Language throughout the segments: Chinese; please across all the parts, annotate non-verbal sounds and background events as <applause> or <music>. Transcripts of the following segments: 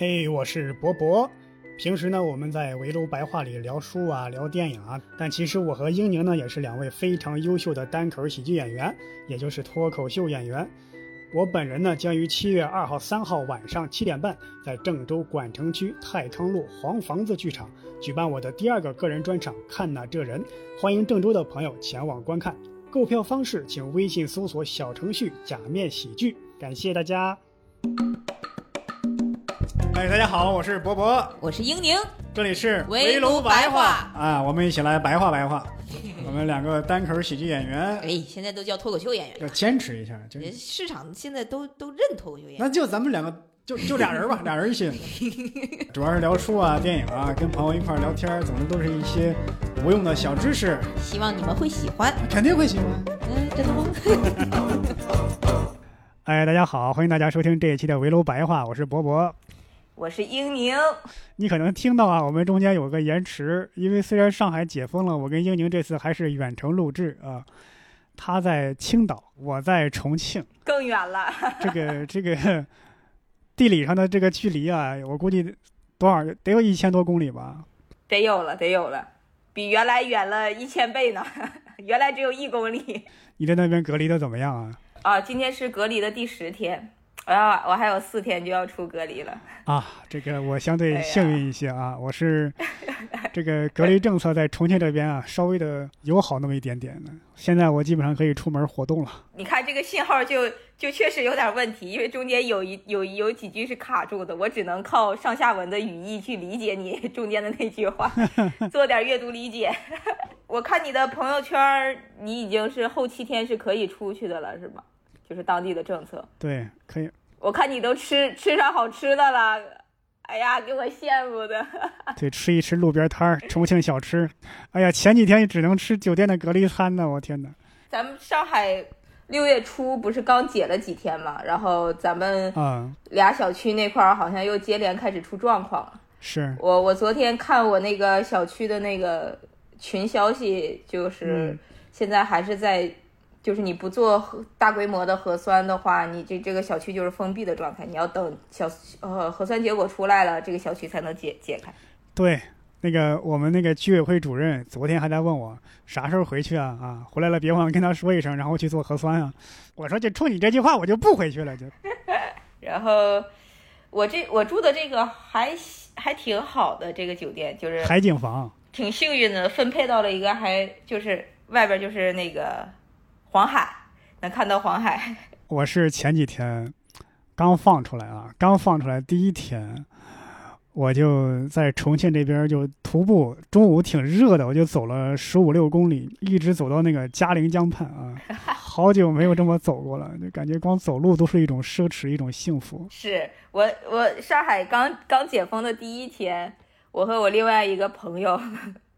哎，我是博博。平时呢，我们在围炉白话里聊书啊，聊电影啊。但其实我和英宁呢，也是两位非常优秀的单口喜剧演员，也就是脱口秀演员。我本人呢，将于七月二号、三号晚上七点半，在郑州管城区太康路黄房子剧场举办我的第二个个人专场《看呐这人》，欢迎郑州的朋友前往观看。购票方式，请微信搜索小程序“假面喜剧”。感谢大家。哎，大家好，我是博博，我是英宁，这里是围炉白话啊，我们一起来白话白话。<laughs> 我们两个单口喜剧演员，哎，现在都叫脱口秀演员，要坚持一下。就市场现在都都认脱口秀演员，那就咱们两个，就就俩人吧，<laughs> 俩人一起，主要是聊书啊、电影啊，跟朋友一块聊天，总之都是一些无用的小知识。希望你们会喜欢，肯定会喜欢。嗯，真的吗？<laughs> 哎，大家好，欢迎大家收听这一期的围楼白话，我是博博。我是英宁，你可能听到啊，我们中间有个延迟，因为虽然上海解封了，我跟英宁这次还是远程录制啊。他在青岛，我在重庆，更远了。这个这个 <laughs> 地理上的这个距离啊，我估计多少得有一千多公里吧？得有了，得有了，比原来远了一千倍呢。<laughs> 原来只有一公里。你在那边隔离的怎么样啊？啊，今天是隔离的第十天。啊，我还有四天就要出隔离了啊！这个我相对幸运一些啊，我是这个隔离政策在重庆这边啊，<laughs> 稍微的友好那么一点点的。现在我基本上可以出门活动了。你看这个信号就就确实有点问题，因为中间有一有有几句是卡住的，我只能靠上下文的语义去理解你 <laughs> 中间的那句话，<laughs> 做点阅读理解。我看你的朋友圈，你已经是后七天是可以出去的了，是吗？就是当地的政策，对，可以。我看你都吃吃上好吃的了，哎呀，给我羡慕的。<laughs> 对，吃一吃路边摊儿，重庆小吃。哎呀，前几天只能吃酒店的隔离餐呢，我天哪！咱们上海六月初不是刚解了几天嘛，然后咱们俩小区那块儿好像又接连开始出状况。是我我昨天看我那个小区的那个群消息，就是现在还是在。就是你不做核大规模的核酸的话，你这这个小区就是封闭的状态。你要等小呃核酸结果出来了，这个小区才能解解开。对，那个我们那个居委会主任昨天还在问我啥时候回去啊啊，回来了别忘了跟他说一声，然后去做核酸啊。我说就冲你这句话，我就不回去了就。<laughs> 然后我这我住的这个还还挺好的这个酒店，就是海景房，挺幸运的，分配到了一个还就是外边就是那个。黄海能看到黄海。<laughs> 我是前几天刚放出来啊，刚放出来第一天，我就在重庆这边就徒步，中午挺热的，我就走了十五六公里，一直走到那个嘉陵江畔啊，<laughs> 好久没有这么走过了，就感觉光走路都是一种奢侈，一种幸福。是我我上海刚刚解封的第一天，我和我另外一个朋友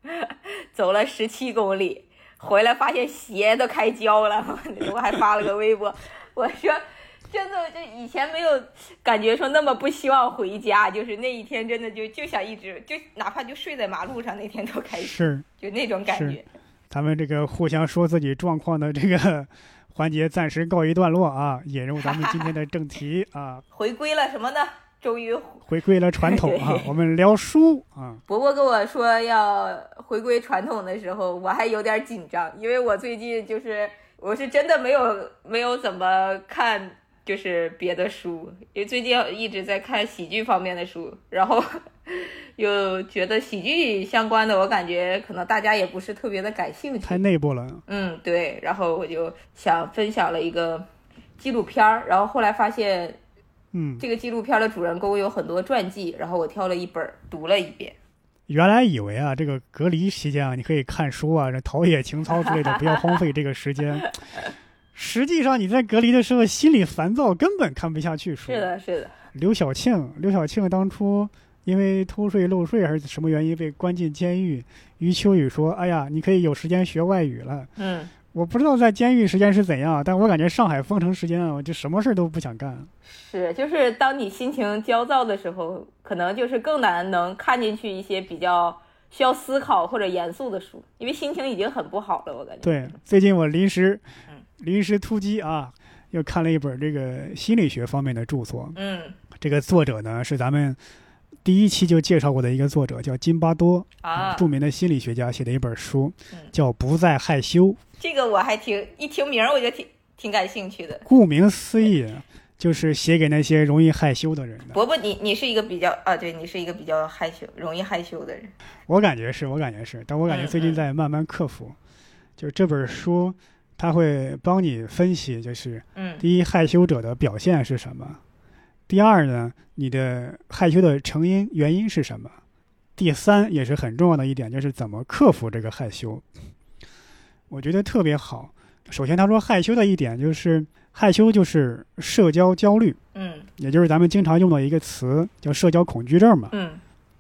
<laughs> 走了十七公里。回来发现鞋都开胶了，<laughs> 我还发了个微博，<laughs> 我说真的，就以前没有感觉说那么不希望回家，就是那一天真的就就想一直就哪怕就睡在马路上，那天都开心，是就那种感觉。咱们这个互相说自己状况的这个 <laughs> 环节暂时告一段落啊，引入咱们今天的正题啊，回归了什么呢？终于回归了传统啊！<laughs> 我们聊书啊。伯伯跟我说要回归传统的时候，我还有点紧张，因为我最近就是我是真的没有没有怎么看就是别的书，因为最近一直在看喜剧方面的书，然后 <laughs> 又觉得喜剧相关的，我感觉可能大家也不是特别的感兴趣，太内部了。嗯，对。然后我就想分享了一个纪录片儿，然后后来发现。嗯，这个纪录片的主人公有很多传记，然后我挑了一本读了一遍。原来以为啊，这个隔离期间啊，你可以看书啊，这陶冶情操之类的，不要荒废这个时间。<laughs> 实际上你在隔离的时候心里烦躁，根本看不下去书。是的，是的。刘晓庆，刘晓庆当初因为偷税漏税还是什么原因被关进监狱，余秋雨说：“哎呀，你可以有时间学外语了。”嗯。我不知道在监狱时间是怎样，但我感觉上海封城时间啊，我就什么事儿都不想干。是，就是当你心情焦躁的时候，可能就是更难能看进去一些比较需要思考或者严肃的书，因为心情已经很不好了。我感觉。对，最近我临时，临时突击啊，又看了一本这个心理学方面的著作。嗯。这个作者呢是咱们第一期就介绍过的一个作者，叫津巴多，啊，著名的心理学家写的一本书嗯，叫《不再害羞》。这个我还挺一听名儿我就挺挺感兴趣的。顾名思义，就是写给那些容易害羞的人的。伯伯，你你是一个比较啊，对你是一个比较害羞、容易害羞的人。我感觉是，我感觉是，但我感觉最近在慢慢克服。就是这本书，它会帮你分析，就是嗯第一，害羞者的表现是什么；第二呢，你的害羞的成因原因是什么；第三，也是很重要的一点，就是怎么克服这个害羞。我觉得特别好。首先，他说害羞的一点就是害羞就是社交焦虑，嗯也就是咱们经常用的一个词叫社交恐惧症嘛。嗯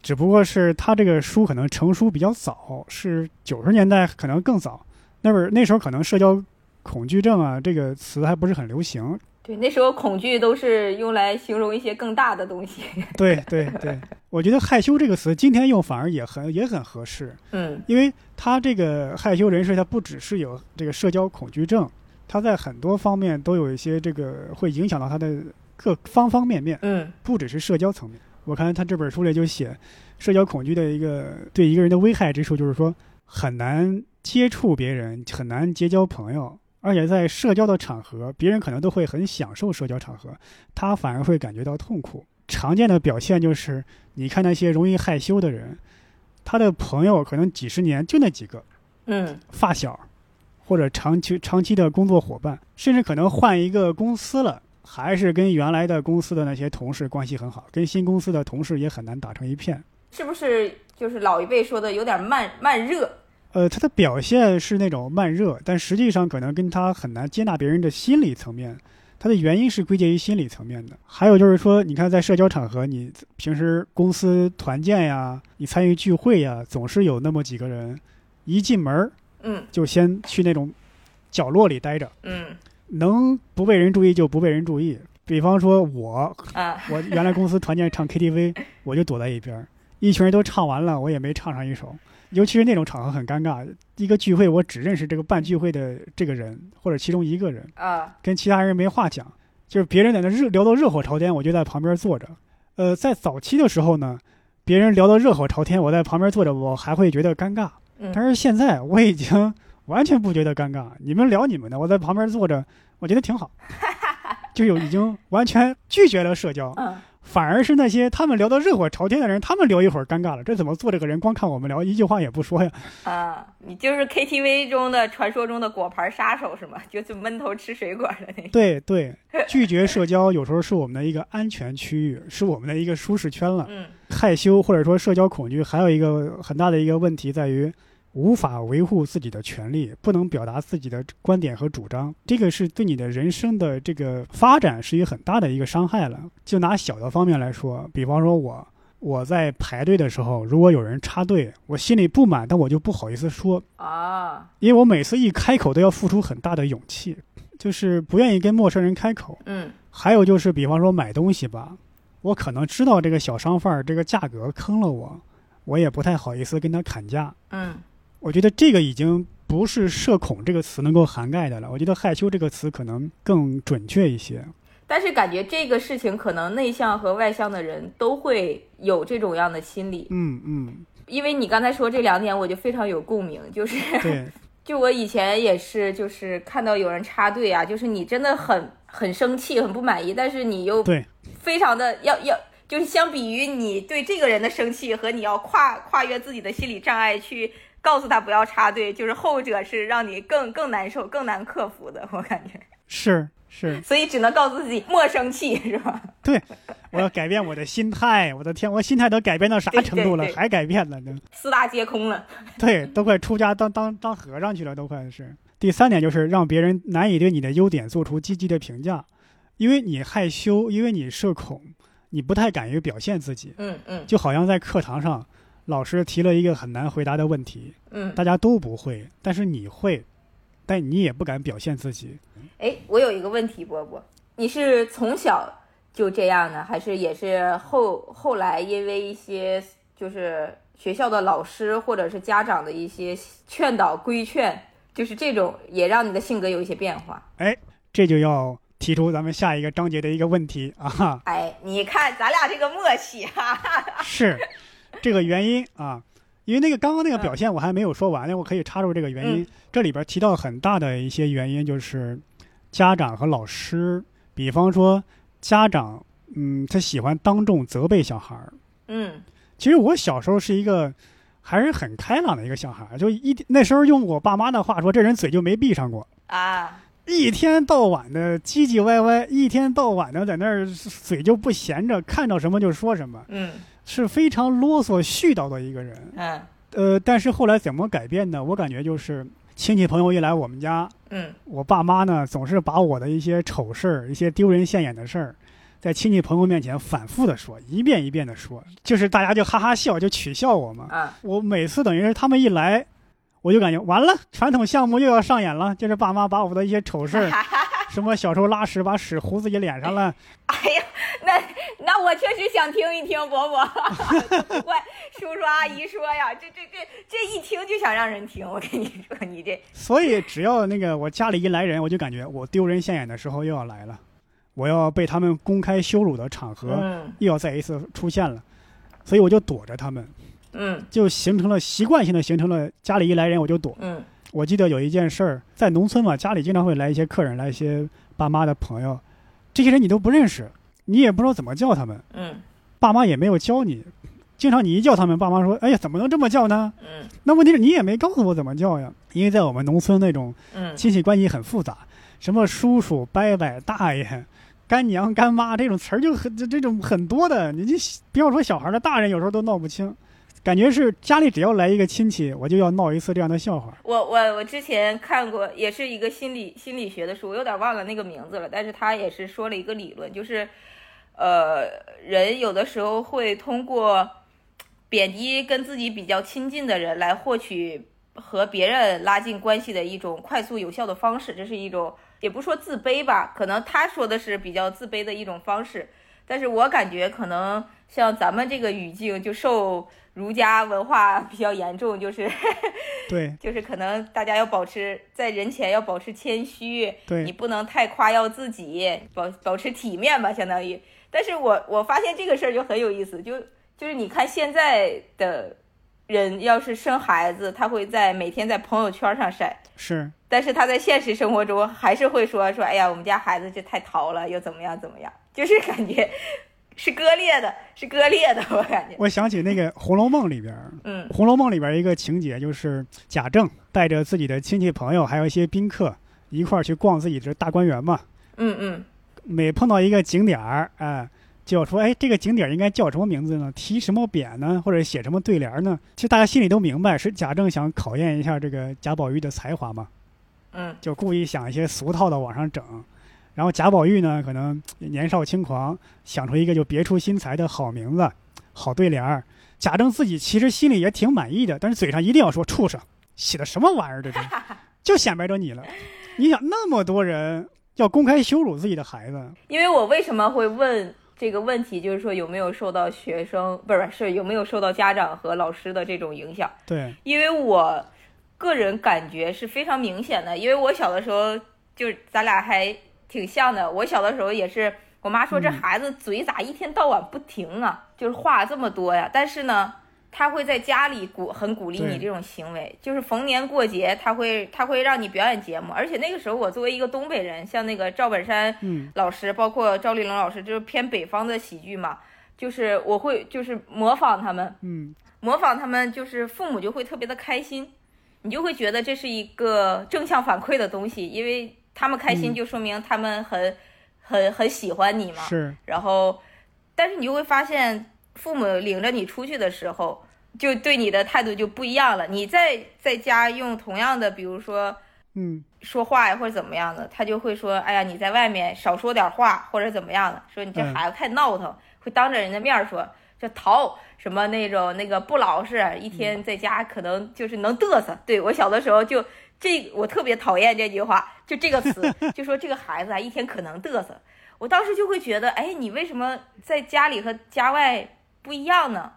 只不过是他这个书可能成书比较早，是九十年代，可能更早。那会儿那时候可能社交恐惧症啊这个词还不是很流行。对，那时候恐惧都是用来形容一些更大的东西。<laughs> 对对对，我觉得害羞这个词今天用反而也很也很合适，嗯因为他这个害羞人士他不只是有这个社交恐惧症，他在很多方面都有一些这个会影响到他的各方方面面。嗯不只是社交层面。我看他这本书里就写，社交恐惧的一个对一个人的危害之处，就是说很难接触别人，很难结交朋友，而且在社交的场合，别人可能都会很享受社交场合，他反而会感觉到痛苦。常见的表现就是，你看那些容易害羞的人，他的朋友可能几十年就那几个嗯发小，或者长期长期的工作伙伴，甚至可能换一个公司了。还是跟原来的公司的那些同事关系很好，跟新公司的同事也很难打成一片。是不是就是老一辈说的有点慢慢热？呃，他的表现是那种慢热，但实际上可能跟他很难接纳别人的心理层面，他的原因是归结于心理层面的。还有就是说，你看在社交场合，你平时公司团建呀，你参与聚会呀，总是有那么几个人，一进门儿嗯就先去那种角落里待着，嗯能不被人注意就不被人注意。比方说我，啊我原来公司团建唱 KTV，我就躲在一边儿，一群人都唱完了，我也没唱上一首。尤其是那种场合很尴尬，一个聚会我只认识这个办聚会的这个人或者其中一个人，啊。跟其他人没话讲，就是别人在那热聊到热火朝天，我就在旁边坐着。呃，在早期的时候呢，别人聊到热火朝天，我在旁边坐着，我还会觉得尴尬。嗯。但是现在我已经完全不觉得尴尬，你们聊你们的，我在旁边坐着，我觉得挺好，<laughs> 就有已经完全拒绝了社交，嗯反而是那些他们聊得热火朝天的人，他们聊一会儿尴尬了，这怎么做这个人光看我们聊，一句话也不说呀？啊，你就是 KTV 中的传说中的果盘杀手是吗？就是闷头吃水果的那个。<laughs> 对对，拒绝社交有时候是我们的一个安全区域，是我们的一个舒适圈了。嗯害羞或者说社交恐惧，还有一个很大的一个问题在于，无法维护自己的权利，不能表达自己的观点和主张，这个是对你的人生的这个发展是一个很大的一个伤害了。就拿小的方面来说，比方说我我在排队的时候，如果有人插队，我心里不满，但我就不好意思说，啊因为我每次一开口都要付出很大的勇气，就是不愿意跟陌生人开口。嗯还有就是，比方说买东西吧，我可能知道这个小商贩儿这个价格坑了我，我也不太好意思跟他砍价。嗯我觉得这个已经不是社恐这个词能够涵盖的了。我觉得害羞这个词可能更准确一些。但是感觉这个事情可能内向和外向的人都会有这种样的心理，嗯嗯，因为你刚才说这两点，我就非常有共鸣。就是对，<laughs> 就我以前也是，就是看到有人插队啊，就是你真的很很生气、很不满意，但是你又对非常的要要，就是相比于你对这个人的生气和你要跨跨越自己的心理障碍去告诉他不要插队，就是后者是让你更更难受、更难克服的，我感觉。是是，所以只能告诉自己莫生气，是吧？<laughs> 对，我要改变我的心态。我的天，我心态都改变到啥程度了，对对还改变了呢？四大皆空了。对，都快出家当当当和尚去了，都快是。第三点就是让别人难以对你的优点做出积极的评价，因为你害羞，因为你社恐，你不太敢于表现自己，嗯嗯就好像在课堂上，老师提了一个很难回答的问题，嗯。大家都不会，但是你会，但你也不敢表现自己。哎，我有一个问题，波波，你是从小就这样呢，还是也是后后来因为一些就是学校的老师或者是家长的一些劝导规劝，就是这种也让你的性格有一些变化？这就要提出咱们下一个章节的一个问题啊。哎，你看咱俩这个默契哈、<laughs> 哈。是这个原因啊，因为那个刚刚那个表现我还没有说完呢，我可以插入这个原因。嗯这里边提到很大的一些原因，就是家长和老师，比方说家长，嗯，他喜欢当众责备小孩儿。嗯其实我小时候是一个还是很开朗的一个小孩儿，就一那时候用我爸妈的话说，这人嘴就没闭上过。啊，一天到晚的唧唧歪歪，一天到晚的在那儿嘴就不闲着，看到什么就说什么，嗯是非常啰嗦絮叨的一个人。嗯呃，但是后来怎么改变呢？我感觉就是亲戚朋友一来我们家，嗯我爸妈呢总是把我的一些丑事儿、一些丢人现眼的事儿，在亲戚朋友面前反复的说，一遍一遍的说，就是大家就哈哈笑，就取笑我嘛。啊，我每次等于是他们一来，我就感觉完了，传统项目又要上演了，就是爸妈把我的一些丑事儿，<laughs> 什么小时候拉屎把屎糊自己脸上了，<laughs> 哎呀，那那我确实想听一听伯伯，<laughs> 不怪叔叔阿姨说呀，这这这这一听就想让人听。我跟你说，你这所以只要那个我家里一来人，我就感觉我丢人现眼的时候又要来了，我要被他们公开羞辱的场合嗯。又要再一次出现了，所以我就躲着他们，嗯就形成了习惯性的形成了家里一来人我就躲。嗯我记得有一件事儿，在农村嘛，家里经常会来一些客人，来一些爸妈的朋友，这些人你都不认识，你也不知道怎么叫他们，嗯爸妈也没有教你。经常你一叫他们，爸妈说：“哎呀，怎么能这么叫呢嗯？”那问题是你也没告诉我怎么叫呀，因为在我们农村那种嗯亲戚关系很复杂，什么叔叔、伯伯、大爷、干娘、干妈这种词儿就很这这种很多的，你就不要说小孩了，大人有时候都闹不清。感觉是家里只要来一个亲戚，我就要闹一次这样的笑话。我我我之前看过，也是一个心理心理学的书，我有点忘了那个名字了，但是他也是说了一个理论，就是，呃，人有的时候会通过贬低跟自己比较亲近的人来获取和别人拉近关系的一种快速有效的方式，这是一种也不说自卑吧，可能他说的是比较自卑的一种方式，但是我感觉可能像咱们这个语境就受儒家文化比较严重，就是。对 <laughs> 就是可能大家要保持在人前要保持谦虚，对你，不能太夸耀自己，保保持体面吧，相当于。但是我我发现这个事儿就很有意思，就就是你看现在的人要是生孩子，他会在每天在朋友圈上晒，是但是他在现实生活中还是会说说，哎呀，我们家孩子这太淘了，又怎么样怎么样，就是感觉是割裂的，是割裂的，我感觉，我想起那个《红楼梦》里边儿，嗯《红楼梦》里边儿一个情节就是贾政带着自己的亲戚朋友，还有一些宾客一块儿去逛自己这大观园嘛。嗯嗯每碰到一个景点儿，哎，就要说，哎，这个景点儿应该叫什么名字呢？题什么匾呢？或者写什么对联儿呢？其实大家心里都明白，是贾政想考验一下这个贾宝玉的才华嘛，嗯就故意想一些俗套的往上整。然后贾宝玉呢，可能年少轻狂，想出一个就别出心裁的好名字、好对联儿。贾政自己其实心里也挺满意的，但是嘴上一定要说畜生，写的什么玩意儿？这是，<laughs> 就显摆着你了。你想那么多人要公开羞辱自己的孩子，因为我为什么会问这个问题，就是说有没有受到学生不是是有没有受到家长和老师的这种影响？对，因为我个人感觉是非常明显的，因为我小的时候就是咱俩还挺像的，我小的时候也是，我妈说这嗯。孩子嘴咋一天到晚不停啊，就是话这么多呀，但是呢。他会在家里鼓很鼓励你这种行为，就是逢年过节，他会他会让你表演节目，而且那个时候我作为一个东北人，像那个赵本山嗯，老师，包括赵丽蓉老师，就是偏北方的喜剧嘛，就是我会就是模仿他们，嗯，模仿他们，就是父母就会特别的开心，你就会觉得这是一个正向反馈的东西，因为他们开心嗯。就说明他们很、很很喜欢你嘛。是，然后，但是你就会发现，父母领着你出去的时候，就对你的态度就不一样了。你在在家用同样的，比如说嗯，说话呀或者怎么样的，他就会说：“哎呀，你在外面少说点话，或者怎么样的，说你这嗯。孩子太闹腾，会当着人家面儿说就淘什么那种那个不老实，一天在家可能就是能嘚瑟。对我小的时候就这，我特别讨厌这句话，就这个词，就说这个孩子啊，一天可能嘚瑟。我当时就会觉得，哎，你为什么在家里和家外不一样呢？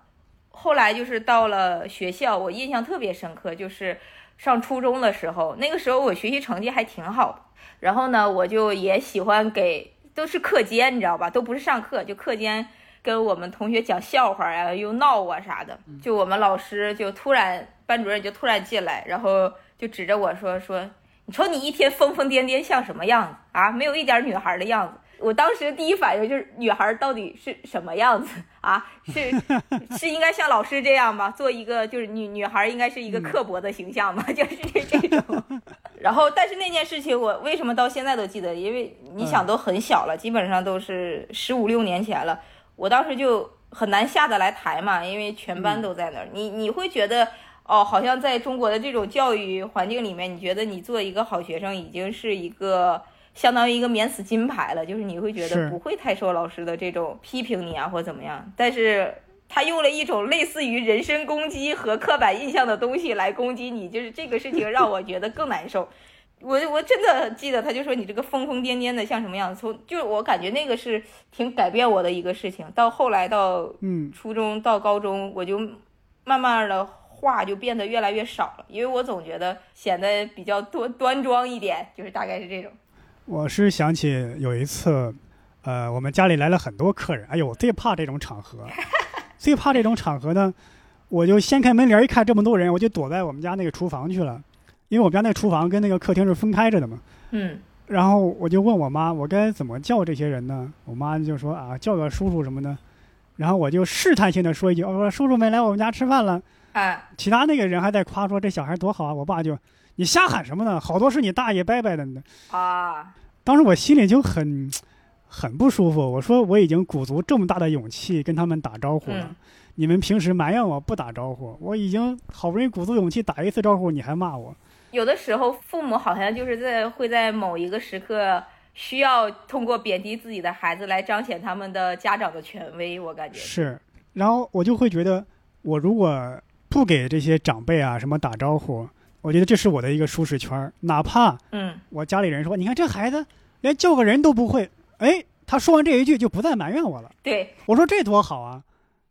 后来就是到了学校，我印象特别深刻，就是上初中的时候，那个时候我学习成绩还挺好的，然后呢，我就也喜欢给都是课间，你知道吧？都不是上课，就课间跟我们同学讲笑话啊，又闹啊啥的。就我们老师就突然，班主任就突然进来，然后就指着我说说，你瞅你一天疯疯癫癫像什么样子啊？没有一点女孩的样子。我当时第一反应就是女孩到底是什么样子啊？是是应该像老师这样吗？做一个就是女女孩应该是一个刻薄的形象吗？<laughs> 就是这种。然后，但是那件事情我为什么到现在都记得？因为你想都很小了，基本上都是十五六年前了。我当时就很难下得来台嘛，因为全班都在那儿。你你会觉得哦，好像在中国的这种教育环境里面，你觉得你做一个好学生已经是一个。相当于一个免死金牌了，就是你会觉得不会太受老师的这种批评你啊，或怎么样。但是他用了一种类似于人身攻击和刻板印象的东西来攻击你，就是这个事情让我觉得更难受。我我真的记得，他就说你这个疯疯癫癫的像什么样子。从就是我感觉那个是挺改变我的一个事情。到后来到嗯初中到高中，我就慢慢的话就变得越来越少了，因为我总觉得显得比较端端庄一点，就是大概是这种。我是想起有一次，呃，我们家里来了很多客人，哎呦，我最怕这种场合，<laughs> 最怕这种场合呢，我就掀开门帘一看这么多人，我就躲在我们家那个厨房去了，因为我们家那个厨房跟那个客厅是分开着的嘛。嗯。然后我就问我妈，我该怎么叫这些人呢？我妈就说啊，叫个叔叔什么的。然后我就试探性的说一句，我说叔叔们来我们家吃饭了。啊。其他那个人还在夸说这小孩多好啊，我爸就。你瞎喊什么呢？好多是你大爷伯伯的呢。啊！当时我心里就很 <tsk> 很不舒服。我说我已经鼓足这么大的勇气跟他们打招呼了，你们平时埋怨我不打招呼，我已经好不容易鼓足勇气打一次招呼，你还骂我。有的时候父母好像就是在会在某一个时刻需要通过贬低自己的孩子来彰显他们的家长的权威，我感觉是。然后我就会觉得，我如果不给这些长辈啊什么打招呼。我觉得这是我的一个舒适圈哪怕嗯，我家里人说，你看这孩子连叫个人都不会，哎，他说完这一句就不再埋怨我了。对，我说这多好啊，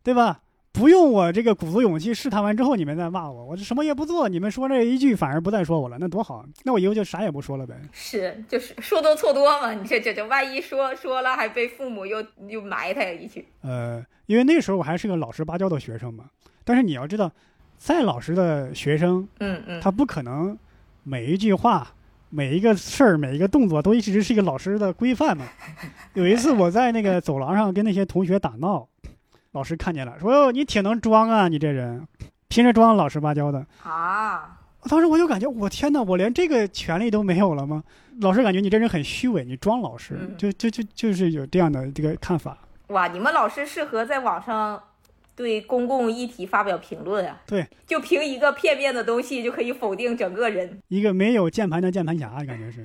对吧？不用我这个鼓足勇气试探完之后，你们再骂我，我什么也不做，你们说这一句反而不再说我了，那多好！那我以后就啥也不说了呗。是，就是说多错多嘛，你这这这，万一说说了还被父母又又埋汰一句。呃，因为那时候我还是个老实巴交的学生嘛，但是你要知道。再老实的学生，嗯嗯，他不可能每一句话、每一个事儿、每一个动作都一直是一个老师的规范嘛。<laughs> 有一次我在那个走廊上跟那些同学打闹，老师看见了，说：“哟，你挺能装啊，你这人，平时装老实巴交的。”啊！当时我就感觉，我天哪，我连这个权利都没有了吗？老师感觉你这人很虚伪，你装老师，就就就就是有这样的这个看法。哇，你们老师适合在网上。对公共议题发表评论啊？对，就凭一个片面的东西就可以否定整个人，一个没有键盘的键盘侠，感觉是。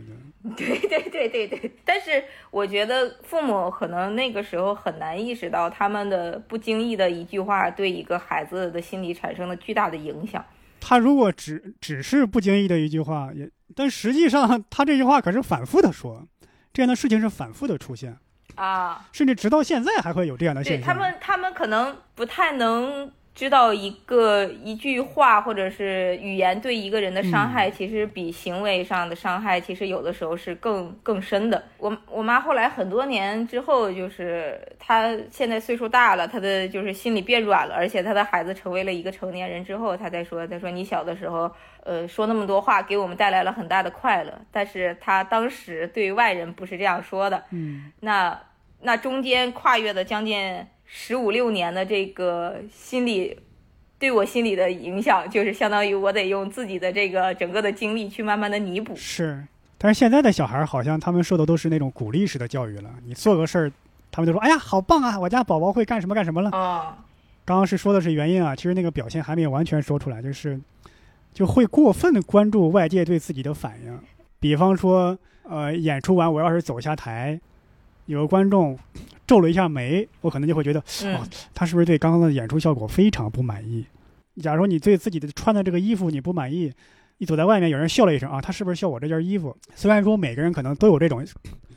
对 <laughs> 对对对对。但是我觉得父母可能那个时候很难意识到，他们的不经意的一句话对一个孩子的心理产生了巨大的影响。他如果只只是不经意的一句话，也但实际上他这句话可是反复的说，这样的事情是反复的出现。啊，甚至直到现在还会有这样的现象。他们他们可能不太能知道一个一句话或者是语言对一个人的伤害，其实比行为上的伤害，其实有的时候是更更深的。我我妈后来很多年之后，就是她现在岁数大了，她的就是心里变软了，而且她的孩子成为了一个成年人之后，她再说，她说你小的时候，呃，说那么多话给我们带来了很大的快乐，但是她当时对外人不是这样说的。嗯，那。那中间跨越的将近十五六年的这个心理，对我心理的影响，就是相当于我得用自己的这个整个的经历去慢慢的弥补。是，但是现在的小孩好像他们受的都是那种鼓励式的教育了。你做个事儿，他们就说：“哎呀，好棒啊，我家宝宝会干什么干什么了。”啊，刚刚是说的是原因啊，其实那个表现还没有完全说出来，就是就会过分的关注外界对自己的反应。比方说，呃，演出完我要是走下台。有个观众皱了一下眉，我可能就会觉得，哦，他是不是对刚刚的演出效果非常不满意？假如你对自己的穿的这个衣服你不满意，你走在外面有人笑了一声啊，他是不是笑我这件衣服？虽然说每个人可能都有这种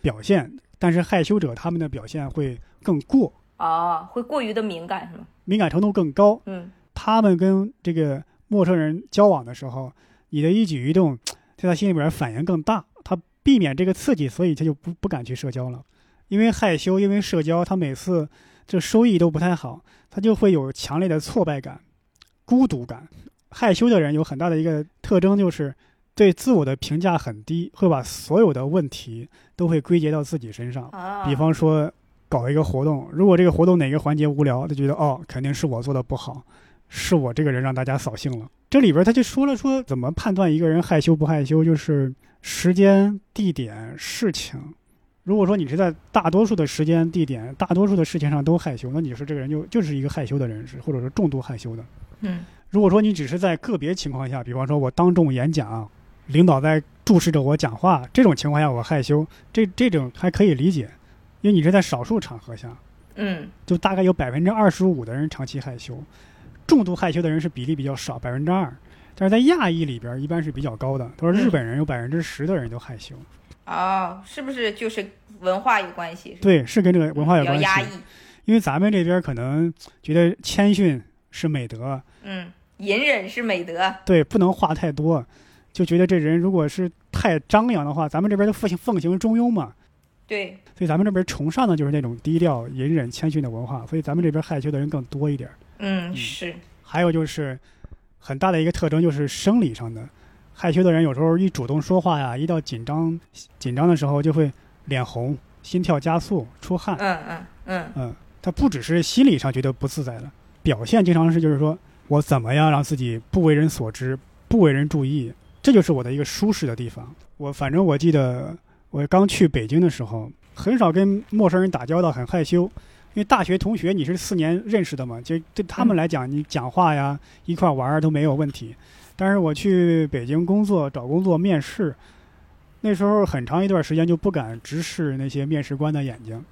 表现，但是害羞者他们的表现会更过啊，会过于的敏感是吗？敏感程度更高。嗯，他们跟这个陌生人交往的时候。你的一举一动 <tsk> 在他心里边反应更大，他避免这个刺激，所以他就不不敢去社交了。因为害羞，因为社交，他每次这收益都不太好，他就会有强烈的挫败感、孤独感。害羞的人有很大的一个特征就是对自我的评价很低，会把所有的问题都会归结到自己身上。啊，比方说，搞一个活动，如果这个活动哪个环节无聊，他觉得哦，肯定是我做的不好，是我这个人让大家扫兴了。这里边他就说了说怎么判断一个人害羞不害羞，就是时间、地点、事情。如果说你是在大多数的时间、地点、大多数的事情上都害羞，那你说这个人就就是一个害羞的人士，或者说重度害羞的。嗯如果说你只是在个别情况下，比方说我当众演讲，领导在注视着我讲话，这种情况下我害羞，这这种还可以理解，因为你是在少数场合下，嗯就大概有百分之二十五的人长期害羞，重度害羞的人是比例比较少，百分之二，但是在亚裔里边一般是比较高的。他说日本人有百分之十的人都害羞，哦，是不是就是文化有关系？对，是跟这个文化有关比较压系。抑。因为咱们这边可能觉得谦逊是美德，嗯，隐忍是美德。对，不能话太多，就觉得这人如果是太张扬的话，咱们这边都奉行奉行中庸嘛，对，所以咱们这边崇尚的就是那种低调、隐忍、谦逊的文化，所以咱们这边害羞的人更多一点。嗯嗯是，还有就是很大的一个特征就是生理上的，害羞的人有时候一主动说话呀，一到紧张紧张的时候就会脸红、心跳加速、出汗。嗯嗯嗯嗯，他不只是心理上觉得不自在了，表现经常是就是说我怎么样让自己不为人所知、不为人注意，这就是我的一个舒适的地方。我反正我记得我刚去北京的时候，很少跟陌生人打交道，很害羞。因为大学同学你是四年认识的嘛，就对他们来讲，你讲话呀、一块玩儿都没有问题。但是我去北京工作、找工作、面试，那时候很长一段时间就不敢直视那些面试官的眼睛。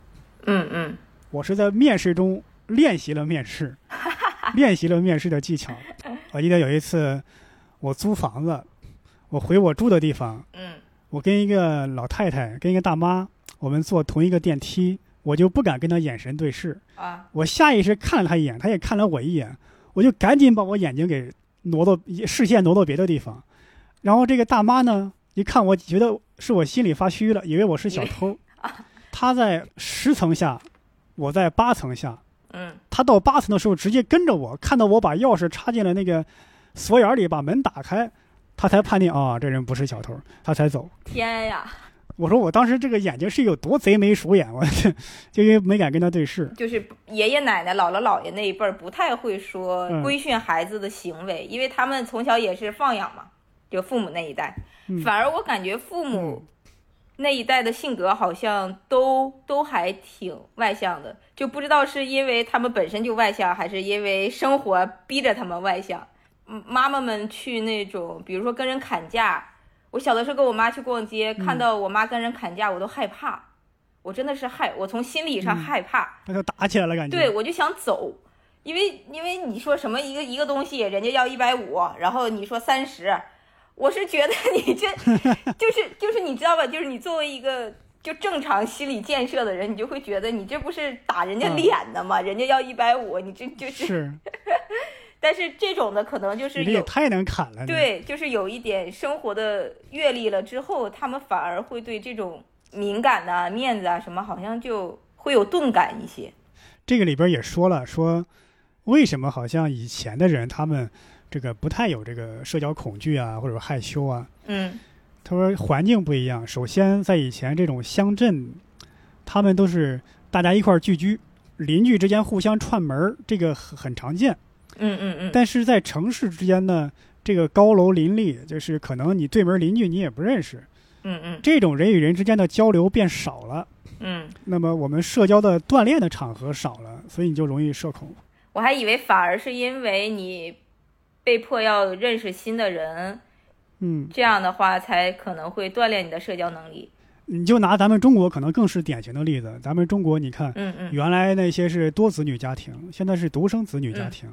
嗯嗯我是在面试中练习了面试，<laughs> 练习了面试的技巧。我记得有一次，我租房子，我回我住的地方，嗯我跟一个老太太，跟一个大妈，我们坐同一个电梯，我就不敢跟她眼神对视，啊我下意识看了她一眼，她也看了我一眼，我就赶紧把我眼睛给挪到视线挪到别的地方。然后这个大妈呢，一看我觉得是我心里发虚了，以为我是小偷。<laughs> 她在十层下，我在八层下。嗯她到八层的时候，直接跟着我，看到我把钥匙插进了那个锁眼里，把门打开，她才判定啊、这人不是小偷，她才走。天呀，我说我当时这个眼睛是有多贼眉鼠眼，我 <laughs> 就因为没敢跟他对视。就是爷爷奶奶、姥姥姥爷那一辈儿不太会说嗯规训孩子的行为，因为他们从小也是放养嘛，就父母那一代。嗯反而我感觉父母那一代的性格好像都都还挺外向的，就不知道是因为他们本身就外向，还是因为生活逼着他们外向。嗯，妈妈们去那种，比如说跟人砍价，我小的时候跟我妈去逛街，看到我妈跟人砍价，我都害怕，我真的是害，我从心理上嗯害怕。那就打起来了，感觉。对，我就想走，因为因为你说什么一个一个东西，人家要一百五，然后你说三十，我是觉得你这 <laughs> 就是就是你知道吧？就是你作为一个就正常心理建设的人，你就会觉得你这不是打人家嗯脸的吗？人家要一百五，你这就，是但是这种的可能就是。你这也太能砍了。，对，就是有一点生活的阅历了之后，他们反而会对这种敏感呐、面子啊什么，好像就会有钝感一些。这个里边也说了，说为什么好像以前的人他们这个不太有这个社交恐惧啊，或者害羞啊。嗯他说环境不一样，首先在以前这种乡镇，他们都是大家一块儿聚居，邻居之间互相串门儿，这个很很常见。嗯嗯嗯，但是在城市之间呢，这个高楼林立，就是可能你对门邻居你也不认识，嗯嗯这种人与人之间的交流变少了。嗯。那么我们社交的锻炼的场合少了，所以你就容易社恐。我还以为反而是因为你被迫要认识新的人，嗯，这样的话才可能会锻炼你的社交能力。你就拿咱们中国可能更是典型的例子。咱们中国，你看，嗯嗯原来那些是多子女家庭，现在是独生子女家庭。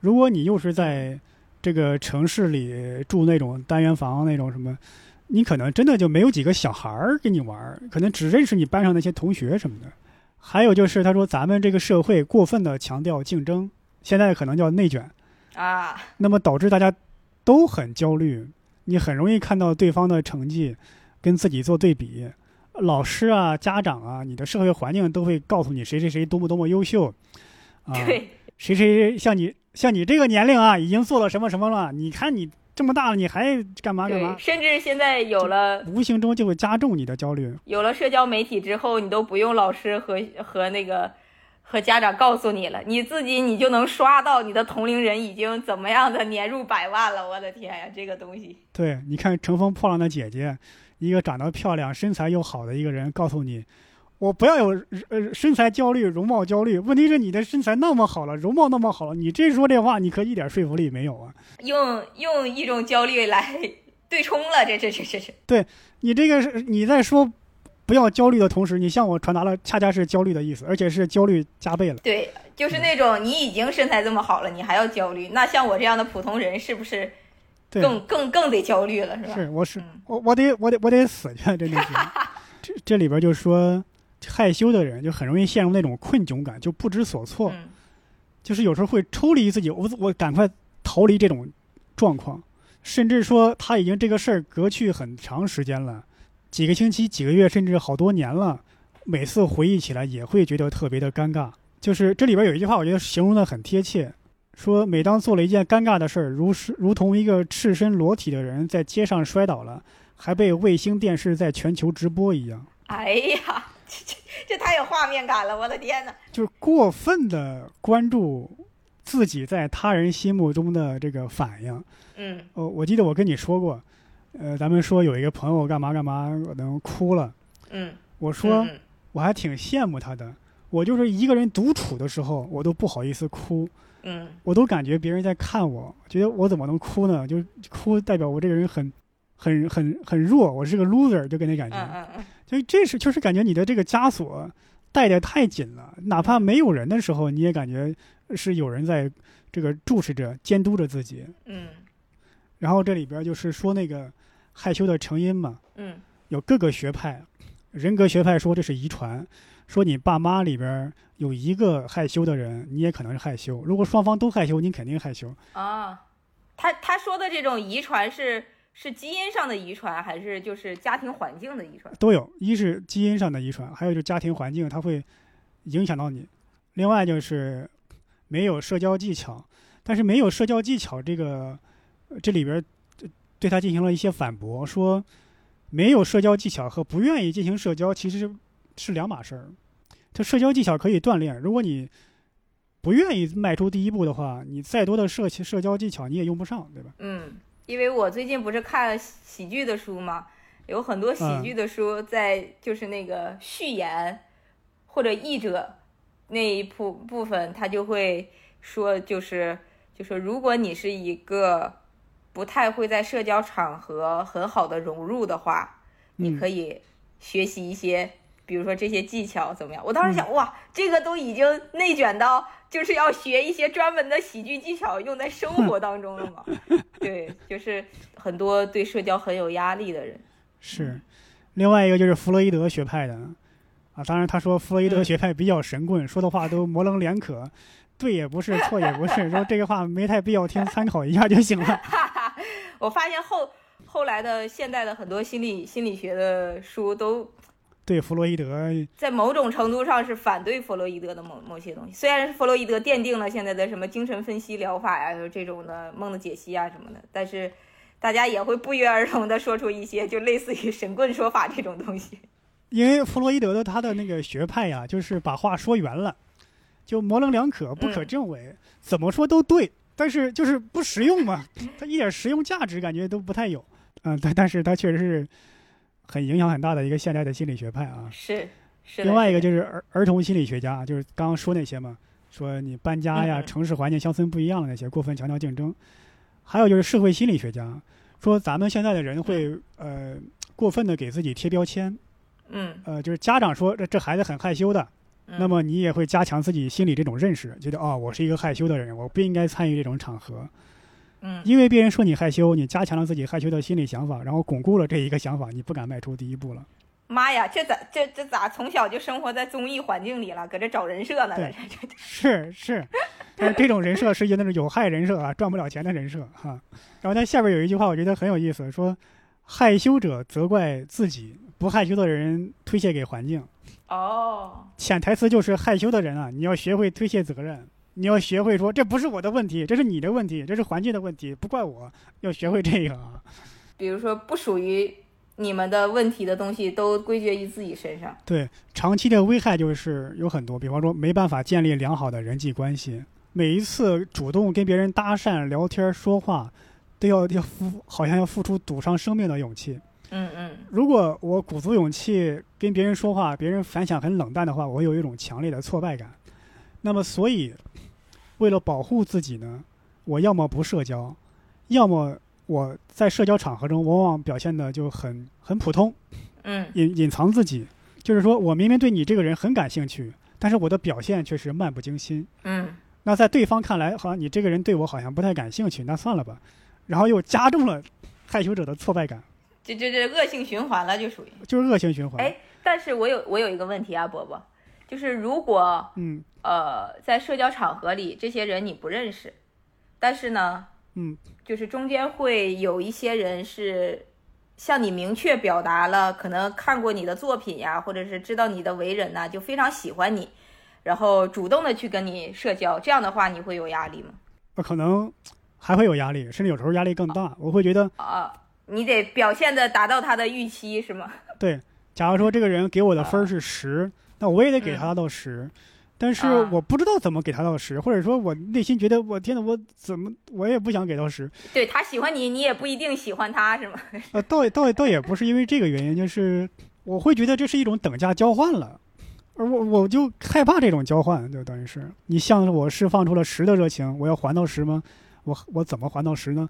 如果你又是在这个城市里住那种单元房那种什么，你可能真的就没有几个小孩儿跟你玩儿，可能只认识你班上那些同学什么的。还有就是，他说咱们这个社会过分的强调竞争，现在可能叫内卷，啊，那么导致大家都很焦虑。你很容易看到对方的成绩跟自己做对比。老师啊、家长啊、你的社会环境都会告诉你谁谁谁多么多么优秀，啊，对，谁谁像你像你这个年龄啊，已经做了什么什么了？你看你这么大了，你还干嘛干嘛对，？甚至现在有了无形中就会加重你的焦虑。有了社交媒体之后，你都不用老师和和那个和家长告诉你了，你自己你就能刷到你的同龄人已经怎么样的年入百万了。我的天呀，这个东西，对，你看《乘风破浪的姐姐》，一个长得漂亮、身材又好的一个人告诉你，我不要有呃身材焦虑、容貌焦虑。问题是你的身材那么好了，容貌那么好了，你这说这话，你可一点说服力没有啊！用用一种焦虑来对冲了，这这这这这，你这个是你在说不要焦虑的同时，你向我传达了恰恰是焦虑的意思，而且是焦虑加倍了。对，就是那种你已经身材这么好了，你还要焦虑，那像我这样的普通人是不是，更更更得焦虑了，是吧？是我是嗯我我得我得我得死去，真的是。这这里边就说害羞的人就很容易陷入那种困窘感，就不知所措。嗯就是有时候会抽离自己，我我赶快逃离这种状况，甚至说他已经这个事儿隔去很长时间了，几个星期、几个月，甚至好多年了，每次回忆起来也会觉得特别的尴尬。就是这里边有一句话，我觉得形容的很贴切，说每当做了一件尴尬的事儿，如是如同一个赤身裸体的人在街上摔倒了，还被卫星电视在全球直播一样。哎呀，这 <laughs> 这这太有画面感了，我的天呐！就是过分的关注自己在他人心目中的这个反应。嗯哦，我记得我跟你说过，呃，咱们说有一个朋友干嘛干嘛，可能哭了。嗯，我说嗯我还挺羡慕他的，我就是一个人独处的时候，我都不好意思哭，嗯我都感觉别人在看我，觉得我怎么能哭呢？就哭代表我这个人很、很、很、很弱，我是个 loser，就给那感觉。嗯嗯嗯所以这是就是感觉你的这个枷锁带的太紧了，哪怕没有人的时候，你也感觉是有人在这个注视着、监督着自己。嗯然后这里边就是说那个害羞的成因嘛，嗯有各个学派，人格学派说这是遗传，说你爸妈里边有一个害羞的人，你也可能是害羞。如果双方都害羞，你肯定害羞。啊，他他说的这种遗传是是基因上的遗传，还是就是家庭环境的遗传？都有，一是基因上的遗传，还有就是家庭环境，它会影响到你。另外就是没有社交技巧，但是没有社交技巧这个呃这里边呃对他进行了一些反驳，说没有社交技巧和不愿意进行社交其实是两码事儿。这社交技巧可以锻炼，如果你不愿意迈出第一步的话，你再多的社社交技巧你也用不上，对吧？嗯，因为我最近不是看喜剧的书嘛，有很多喜剧的书在就是那个序言或者译者那一部部分，他就会说，就是就是如果你是一个不太会在社交场合很好的融入的话，你嗯可以学习一些。比如说这些技巧怎么样？我当时嗯想，哇，这个都已经内卷到就是要学一些专门的喜剧技巧用在生活当中了嘛？<laughs> 对，就是很多对社交很有压力的人。是，另外一个就是弗洛伊德学派的，啊，当然他说弗洛伊德嗯学派比较神棍，说的话都模棱两可，对也不是，错也不是，说这个话没太必要听，参考一下就行了。<laughs> 我发现后后来的现代的很多心理心理学的书都对弗洛伊德，在某种程度上是反对弗洛伊德的某某些东西。虽然是弗洛伊德奠定了现在的什么精神分析疗法呀，就这种的梦的解析啊什么的，但是大家也会不约而同的说出一些就类似于神棍说法这种东西。<laughs> 因为弗洛伊德的他的那个学派呀，就是把话说圆了，就模棱两可，不可嗯证伪，怎么说都对，但是就是不实用嘛，他一点实用价值感觉都不太有。嗯，但但是他确实是很影响很大的一个现代的心理学派啊。是是。另外一个就是儿儿童心理学家，就是刚刚说那些嘛，说你搬家呀、城市环境乡村不一样的那些，过分强调竞争。还有就是社会心理学家，说咱们现在的人会呃过分的给自己贴标签，嗯，呃，就是家长说这这孩子很害羞的，嗯那么你也会加强自己心里这种认识，觉得哦，我是一个害羞的人，我不应该参与这种场合。嗯因为别人说你害羞，你加强了自己害羞的心理想法，然后巩固了这一个想法，你不敢迈出第一步了。妈呀，这咋这这咋从小就生活在综艺环境里了，搁这找人设呢？对这这是是，但是这种人设是一个那种有害人设啊，赚不了钱的人设哈。然后他下边有一句话，我觉得很有意思，说害羞者责怪自己，不害羞的人推卸给环境。哦，潜台词就是害羞的人啊，你要学会推卸责任，你要学会说这不是我的问题，这是你的问题，这是环境的问题，不怪我，要学会这个啊。比如说不属于你们的问题的东西，都归结于自己身上。对，长期的危害就是有很多，比方说没办法建立良好的人际关系，每一次主动跟别人搭讪、聊天、说话，都要 <laughs> 要付，好像要付出赌上生命的勇气。嗯嗯如果我鼓足勇气跟别人说话，别人反响很冷淡的话，我会有一种强烈的挫败感。那么，所以为了保护自己呢，我要么不社交，要么我在社交场合中往往表现的就很很普通，嗯隐隐藏自己。就是说我明明对你这个人很感兴趣，但是我的表现却是漫不经心。嗯，那在对方看来，好像你这个人对我好像不太感兴趣，那算了吧。然后又加重了害羞者的挫败感，这这这恶性循环了，就属于。就是恶性循环。哎，但是我有我有一个问题啊，伯伯，就是如果嗯呃在社交场合里这些人你不认识，但是呢，嗯，就是中间会有一些人是向你明确表达了可能看过你的作品呀，或者是知道你的为人呐，就非常喜欢你，然后主动的去跟你社交，这样的话你会有压力吗？我可能还会有压力，甚至有时候压力更大。我会觉得，啊，你得表现的达到他的预期是吗？对，假如说这个人给我的分是十，那我也得给他到十。但是啊我不知道怎么给他到十，或者说我内心觉得我天呐，我怎么我也不想给到十。对他喜欢你，你也不一定喜欢他是吗？<laughs> 呃，倒也倒也倒也不是因为这个原因，就是我会觉得这是一种等价交换了，而我我就害怕这种交换，就等于是你向着我释放出了十的热情，我要还到十吗？我我怎么还到十呢？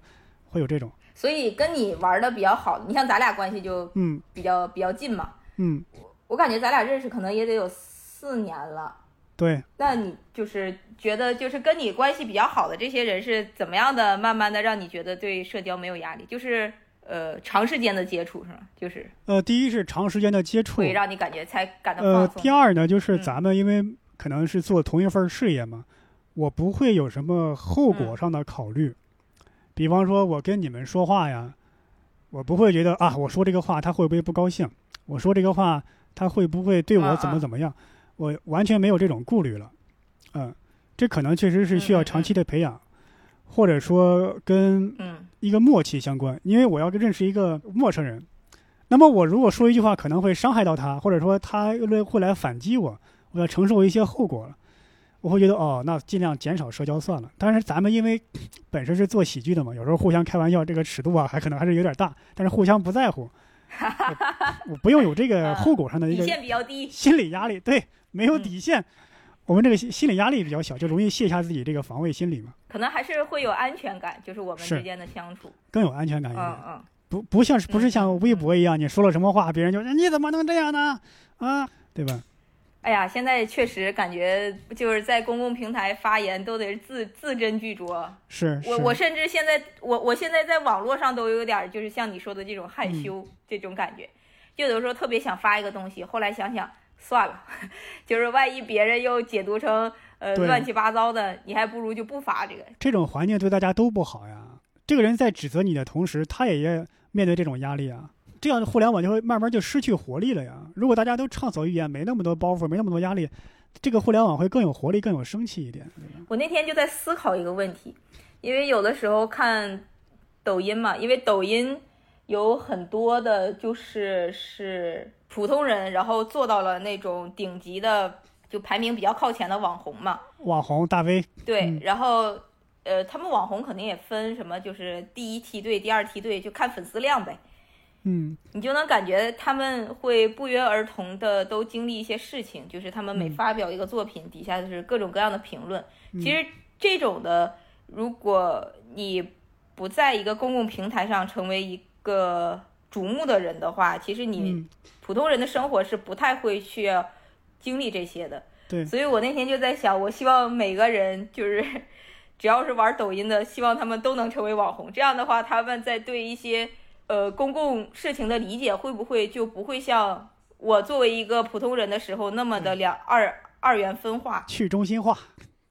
会有这种，所以跟你玩的比较好，你像咱俩关系就嗯比较比较近嘛。嗯，我感觉咱俩认识可能也得有四年了。对，那你就是觉得，就是跟你关系比较好的这些人是怎么样的，慢慢的让你觉得对社交没有压力？就是呃长时间的接触是吗？就是呃，第一是长时间的接触，会让你感觉才感到呃。第二呢，就是嗯咱们因为可能是做同一份事业嘛，我不会有什么后果嗯上的考虑。比方说，我跟你们说话呀，我不会觉得啊，我说这个话他会不会不高兴？我说这个话他会不会对我怎么怎么样？我完全没有这种顾虑了。嗯，这可能确实是需要长期的培养，或者说跟嗯一个默契相关，因为我要认识一个陌生人，那么我如果说一句话可能会伤害到他，或者说他会会来反击我，我要承受一些后果了，我会觉得哦，那尽量减少社交算了。但是咱们因为本身是做喜剧的嘛，有时候互相开玩笑，这个尺度啊还可能还是有点大，但是互相不在乎，我 <laughs> 我不用有这个后果上的一个底线比较低。心理压力，对，没有嗯底线。我们这个心心理压力比较小，就容易卸下自己这个防卫心理嘛，可能还是会有安全感，就是我们之间的相处。更有安全感一点。嗯嗯，不不像是不是嗯像微博一样，你说了什么话，别人就你怎么能这样呢？啊，对吧？哎呀，现在确实感觉就是在公共平台发言都得字字斟句酌。是是我我甚至现在我我现在在网络上都有点儿就是像你说的这种害嗯羞这种感觉，就有的时候特别想发一个东西，后来想想算了，<laughs> 就是万一别人又解读成呃乱七八糟的，你还不如就不发这个。这种环境对大家都不好呀。这个人在指责你的同时，他也要面对这种压力啊。这样互联网就会慢慢就失去活力了呀。如果大家都畅所欲言，没那么多包袱，没那么多压力，这个互联网会更有活力，更有生气一点。我那天就在思考一个问题，因为有的时候看抖音嘛，因为抖音有很多的就是是普通人，然后做到了那种顶级的，就排名比较靠前的网红嘛。网红大 V，对，嗯然后呃，他们网红肯定也分什么，就是第一梯队、第二梯队，就看粉丝量呗。嗯，你就能感觉他们会不约而同的都经历一些事情，就是他们每嗯发表一个作品，底下就是各种各样的评论。嗯其实这种的，如果你不在一个公共平台上成为一个瞩目的人的话，其实你嗯，普通人的生活是不太会去经历这些的。对所以我那天就在想，我希望每个人就是 <laughs> 只要是玩抖音的，希望他们都能成为网红。这样的话，他们在对一些呃公共事情的理解，会不会就不会像我作为一个普通人的时候那么的两二二元分化。去中心化，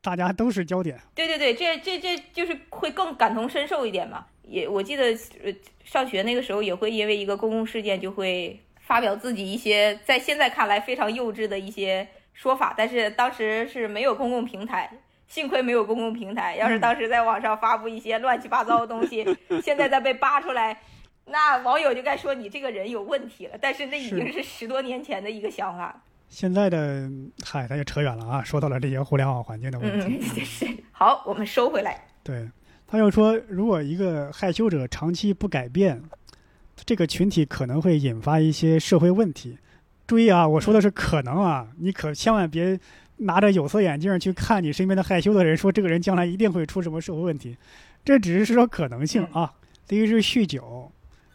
大家都是焦点。对对对，这这这就是会更感同身受一点嘛。也我记得呃上学那个时候也会因为一个公共事件就会发表自己一些在现在看来非常幼稚的一些说法，但是当时是没有公共平台，幸亏没有公共平台。要是当时在网上发布一些乱七八糟的东西，<laughs> 现在再被扒出来，那网友就该说你这个人有问题了。但是那已经是十多年前的一个想法。现在的嗨，咱就扯远了啊，说到了这些互联网环境的问题。嗯，<laughs> 是好，我们收回来。对。他又说，如果一个害羞者长期不改变，这个群体可能会引发一些社会问题。注意啊，我说的是可能啊，你可千万别拿着有色眼镜去看你身边的害羞的人，说这个人将来一定会出什么社会问题。这只是说可能性啊。第一是酗酒，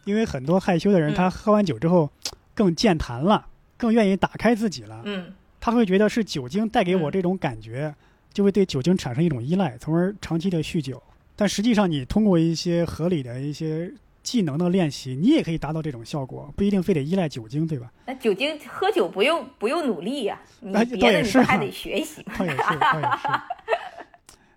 因为很多害羞的人他喝完酒之后 <tsk> 更健谈了，更愿意打开自己了。嗯，他会觉得是酒精带给我这种感觉，就会对酒精产生一种依赖，从而长期的酗酒。但实际上，你通过一些合理的一些技能的练习，你也可以达到这种效果，不一定非得依赖酒精，对吧？那酒精喝酒不用不用努力呀，你别的你还得学习。<laughs> 倒也是，倒也是。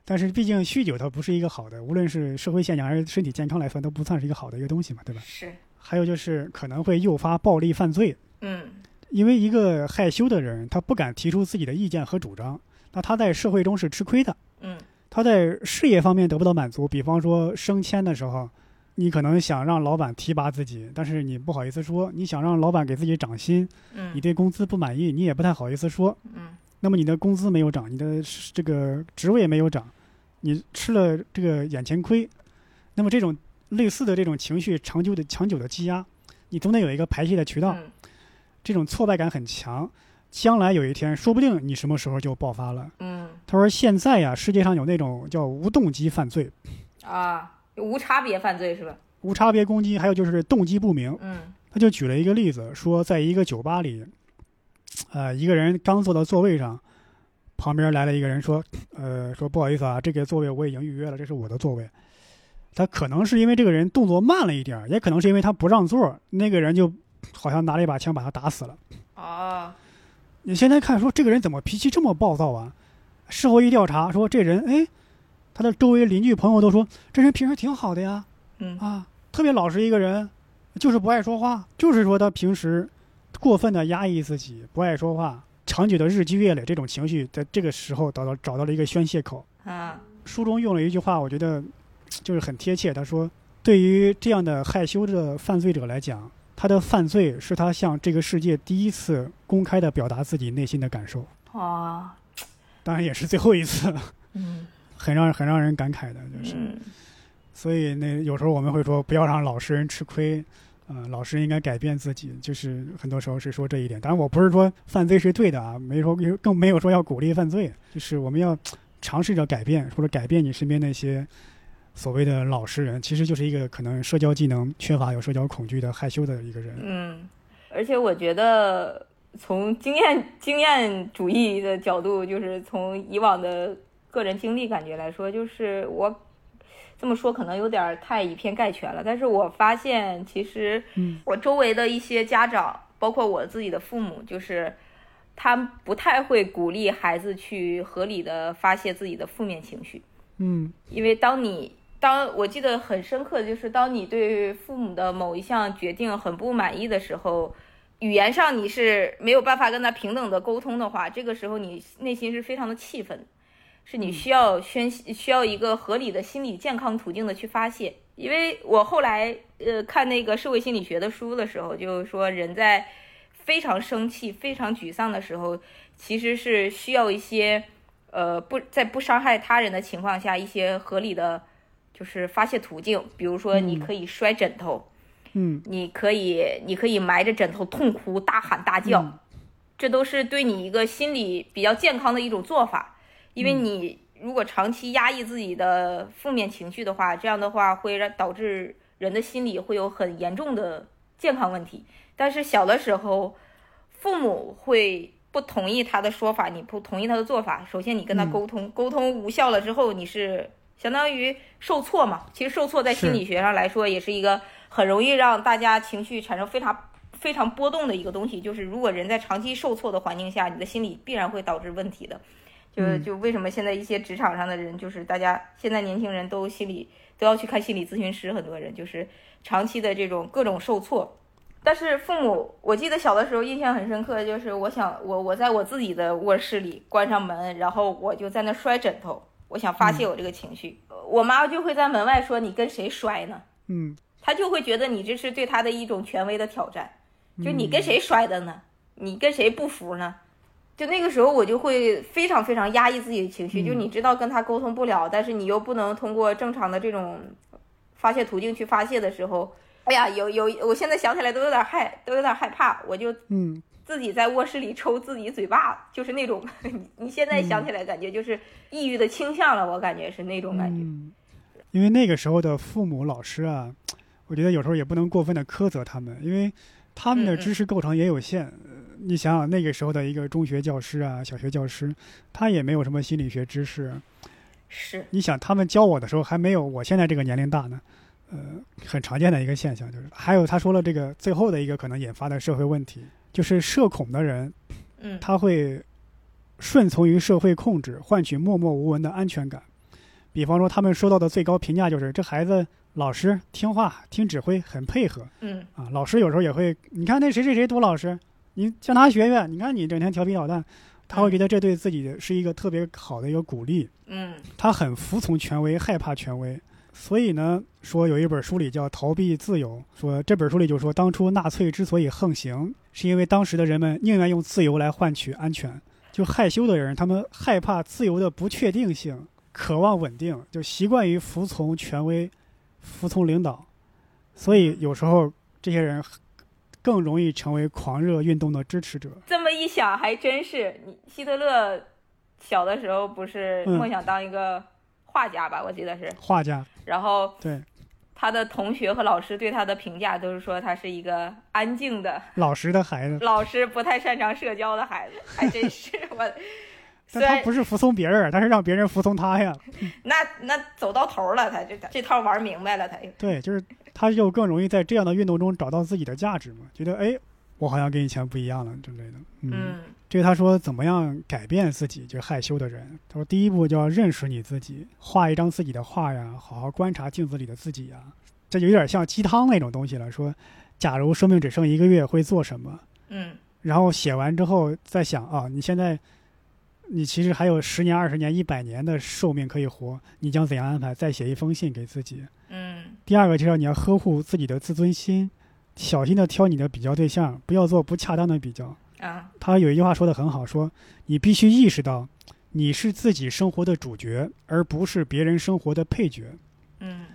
但是毕竟酗酒它不是一个好的，无论是社会现象还是身体健康来算，都不算是一个好的一个东西嘛，对吧？是。还有就是可能会诱发暴力犯罪。嗯。因为一个害羞的人，他不敢提出自己的意见和主张，那他在社会中是吃亏的。嗯。他在事业方面得不到满足，比方说升迁的时候，你可能想让老板提拔自己，但是你不好意思说；你想让老板给自己涨薪，嗯，你对工资不满意，你也不太好意思说，嗯。那么你的工资没有涨，你的这个职位没有涨，你吃了这个眼前亏，那么这种类似的这种情绪长久的长久的积压，你总得有一个排泄的渠道，这种挫败感很强。将来有一天，说不定你什么时候就爆发了。嗯，他说现在呀，世界上有那种叫无动机犯罪，啊，无差别犯罪是吧？无差别攻击，还有就是动机不明。嗯，他就举了一个例子，说在一个酒吧里，呃，一个人刚坐到座位上，旁边来了一个人说，呃，说不好意思啊，这个座位我已经预约了，这是我的座位。他可能是因为这个人动作慢了一点，也可能是因为他不让座，那个人就好像拿了一把枪把他打死了。啊。你现在看，说这个人怎么脾气这么暴躁啊？事后一调查，说这人，哎，他的周围邻居朋友都说，这人平时挺好的呀，嗯啊，特别老实一个人，就是不爱说话，就是说他平时过分的压抑自己，不爱说话，长久的日积月累，这种情绪在这个时候找到找到了一个宣泄口。啊，书中用了一句话，我觉得就是很贴切。他说，对于这样的害羞的犯罪者来讲。他的犯罪是他向这个世界第一次公开的表达自己内心的感受，啊，当然也是最后一次，嗯，很让很让人感慨的，就是，所以那有时候我们会说不要让老实人吃亏，嗯，老师应该改变自己，就是很多时候是说这一点。当然我不是说犯罪是对的啊，没说更没有说要鼓励犯罪，就是我们要尝试着改变，或者改变你身边那些。所谓的老实人，其实就是一个可能社交技能缺乏、有社交恐惧的害羞的一个人。嗯，而且我觉得从经验经验主义的角度，就是从以往的个人经历感觉来说，就是我这么说可能有点太以偏概全了。但是我发现，其实我周围的一些家长，包括我自己的父母，就是他不太会鼓励孩子去合理的发泄自己的负面情绪。嗯，因为当你当我记得很深刻，就是当你对父母的某一项决定很不满意的时候，语言上你是没有办法跟他平等的沟通的话，这个时候你内心是非常的气愤，是你需要宣需要一个合理的心理健康途径的去发泄。因为我后来呃看那个社会心理学的书的时候，就是说人在非常生气、非常沮丧的时候，其实是需要一些呃不在不伤害他人的情况下一些合理的。就是发泄途径，比如说你可以摔枕头，嗯，你可以你可以埋着枕头痛哭大喊大叫，这都是对你一个心理比较健康的一种做法。因为你如果长期压抑自己的负面情绪的话，这样的话会让导致人的心理会有很严重的健康问题。但是小的时候，父母会不同意他的说法，你不同意他的做法，首先你跟他沟通，沟通无效了之后，你是。相当于受挫嘛，其实受挫在心理学上来说也是一个很容易让大家情绪产生非常非常波动的一个东西，就是如果人在长期受挫的环境下，你的心理必然会导致问题的。就嗯就为什么现在一些职场上的人，就是大家现在年轻人都心理都要去看心理咨询师，很多人就是长期的这种各种受挫。但是父母，我记得小的时候印象很深刻，就是我想我我在我自己的卧室里关上门，然后我就在那摔枕头，我想发泄我这个情绪，我妈就会在门外说：“你跟谁摔呢？”嗯，她就会觉得你这是对她的一种权威的挑战，就你跟谁摔的呢？你跟谁不服呢？就那个时候，我就会非常非常压抑自己的情绪，就你知道跟他沟通不了，但是你又不能通过正常的这种发泄途径去发泄的时候，哎呀，有有，我现在想起来都有点害，都有点害怕，我就嗯，自己在卧室里抽自己嘴巴，就是那种，<laughs> 你你现在想起来感觉就是抑郁的倾向了，我感觉是那种感觉。嗯，因为那个时候的父母、老师啊，我觉得有时候也不能过分的苛责他们，因为他们的知识构成也有限。呃你想想，那个时候的一个中学教师啊、小学教师，他也没有什么心理学知识。是，你想，他们教我的时候还没有我现在这个年龄大呢。呃，很常见的一个现象就是，还有他说了这个最后的一个可能引发的社会问题，就是社恐的人嗯他会顺从于社会控制，换取默默无闻的安全感。比方说，他们收到的最高评价就是这孩子老实听话、听指挥，很配合嗯啊。老师有时候也会，你看那谁谁谁多老实，你向他学学。你看你整天调皮捣蛋，他会觉得这对自己是一个特别好的一个鼓励。嗯他很服从权威，害怕权威。所以呢，说有一本书里叫《逃避自由》，说这本书里就说，当初纳粹之所以横行，是因为当时的人们宁愿用自由来换取安全。就害羞的人，他们害怕自由的不确定性，渴望稳定，就习惯于服从权威，服从领导。所以有时候这些人更容易成为狂热运动的支持者。这么一想，还真是。你希特勒小的时候不是嗯梦想当一个画家吧？我记得是。画家，然后对，他的同学和老师对他的评价都是说他是一个安静的、老实的孩子，老师不太擅长社交的孩子，还真是我。虽但他不是服从别人，他是让别人服从他呀。<laughs> 那那走到头了，他这这套玩明白了，他对，就是他就更容易在这样的运动中找到自己的价值嘛，觉得哎，我好像跟以前不一样了之类的。嗯，嗯这个他说怎么样改变自己，就是害羞的人。他说第一步就要认识你自己，画一张自己的画呀，好好观察镜子里的自己呀。这就有点像鸡汤那种东西了。说，假如生命只剩一个月，会做什么？嗯然后写完之后再想啊，你现在，你其实还有十年、二十年、一百年的寿命可以活，你将怎样安排？再写一封信给自己。嗯第二个就是你要呵护自己的自尊心，小心的挑你的比较对象，不要做不恰当的比较。啊他有一句话说的很好，说你必须意识到，你是自己生活的主角，而不是别人生活的配角。嗯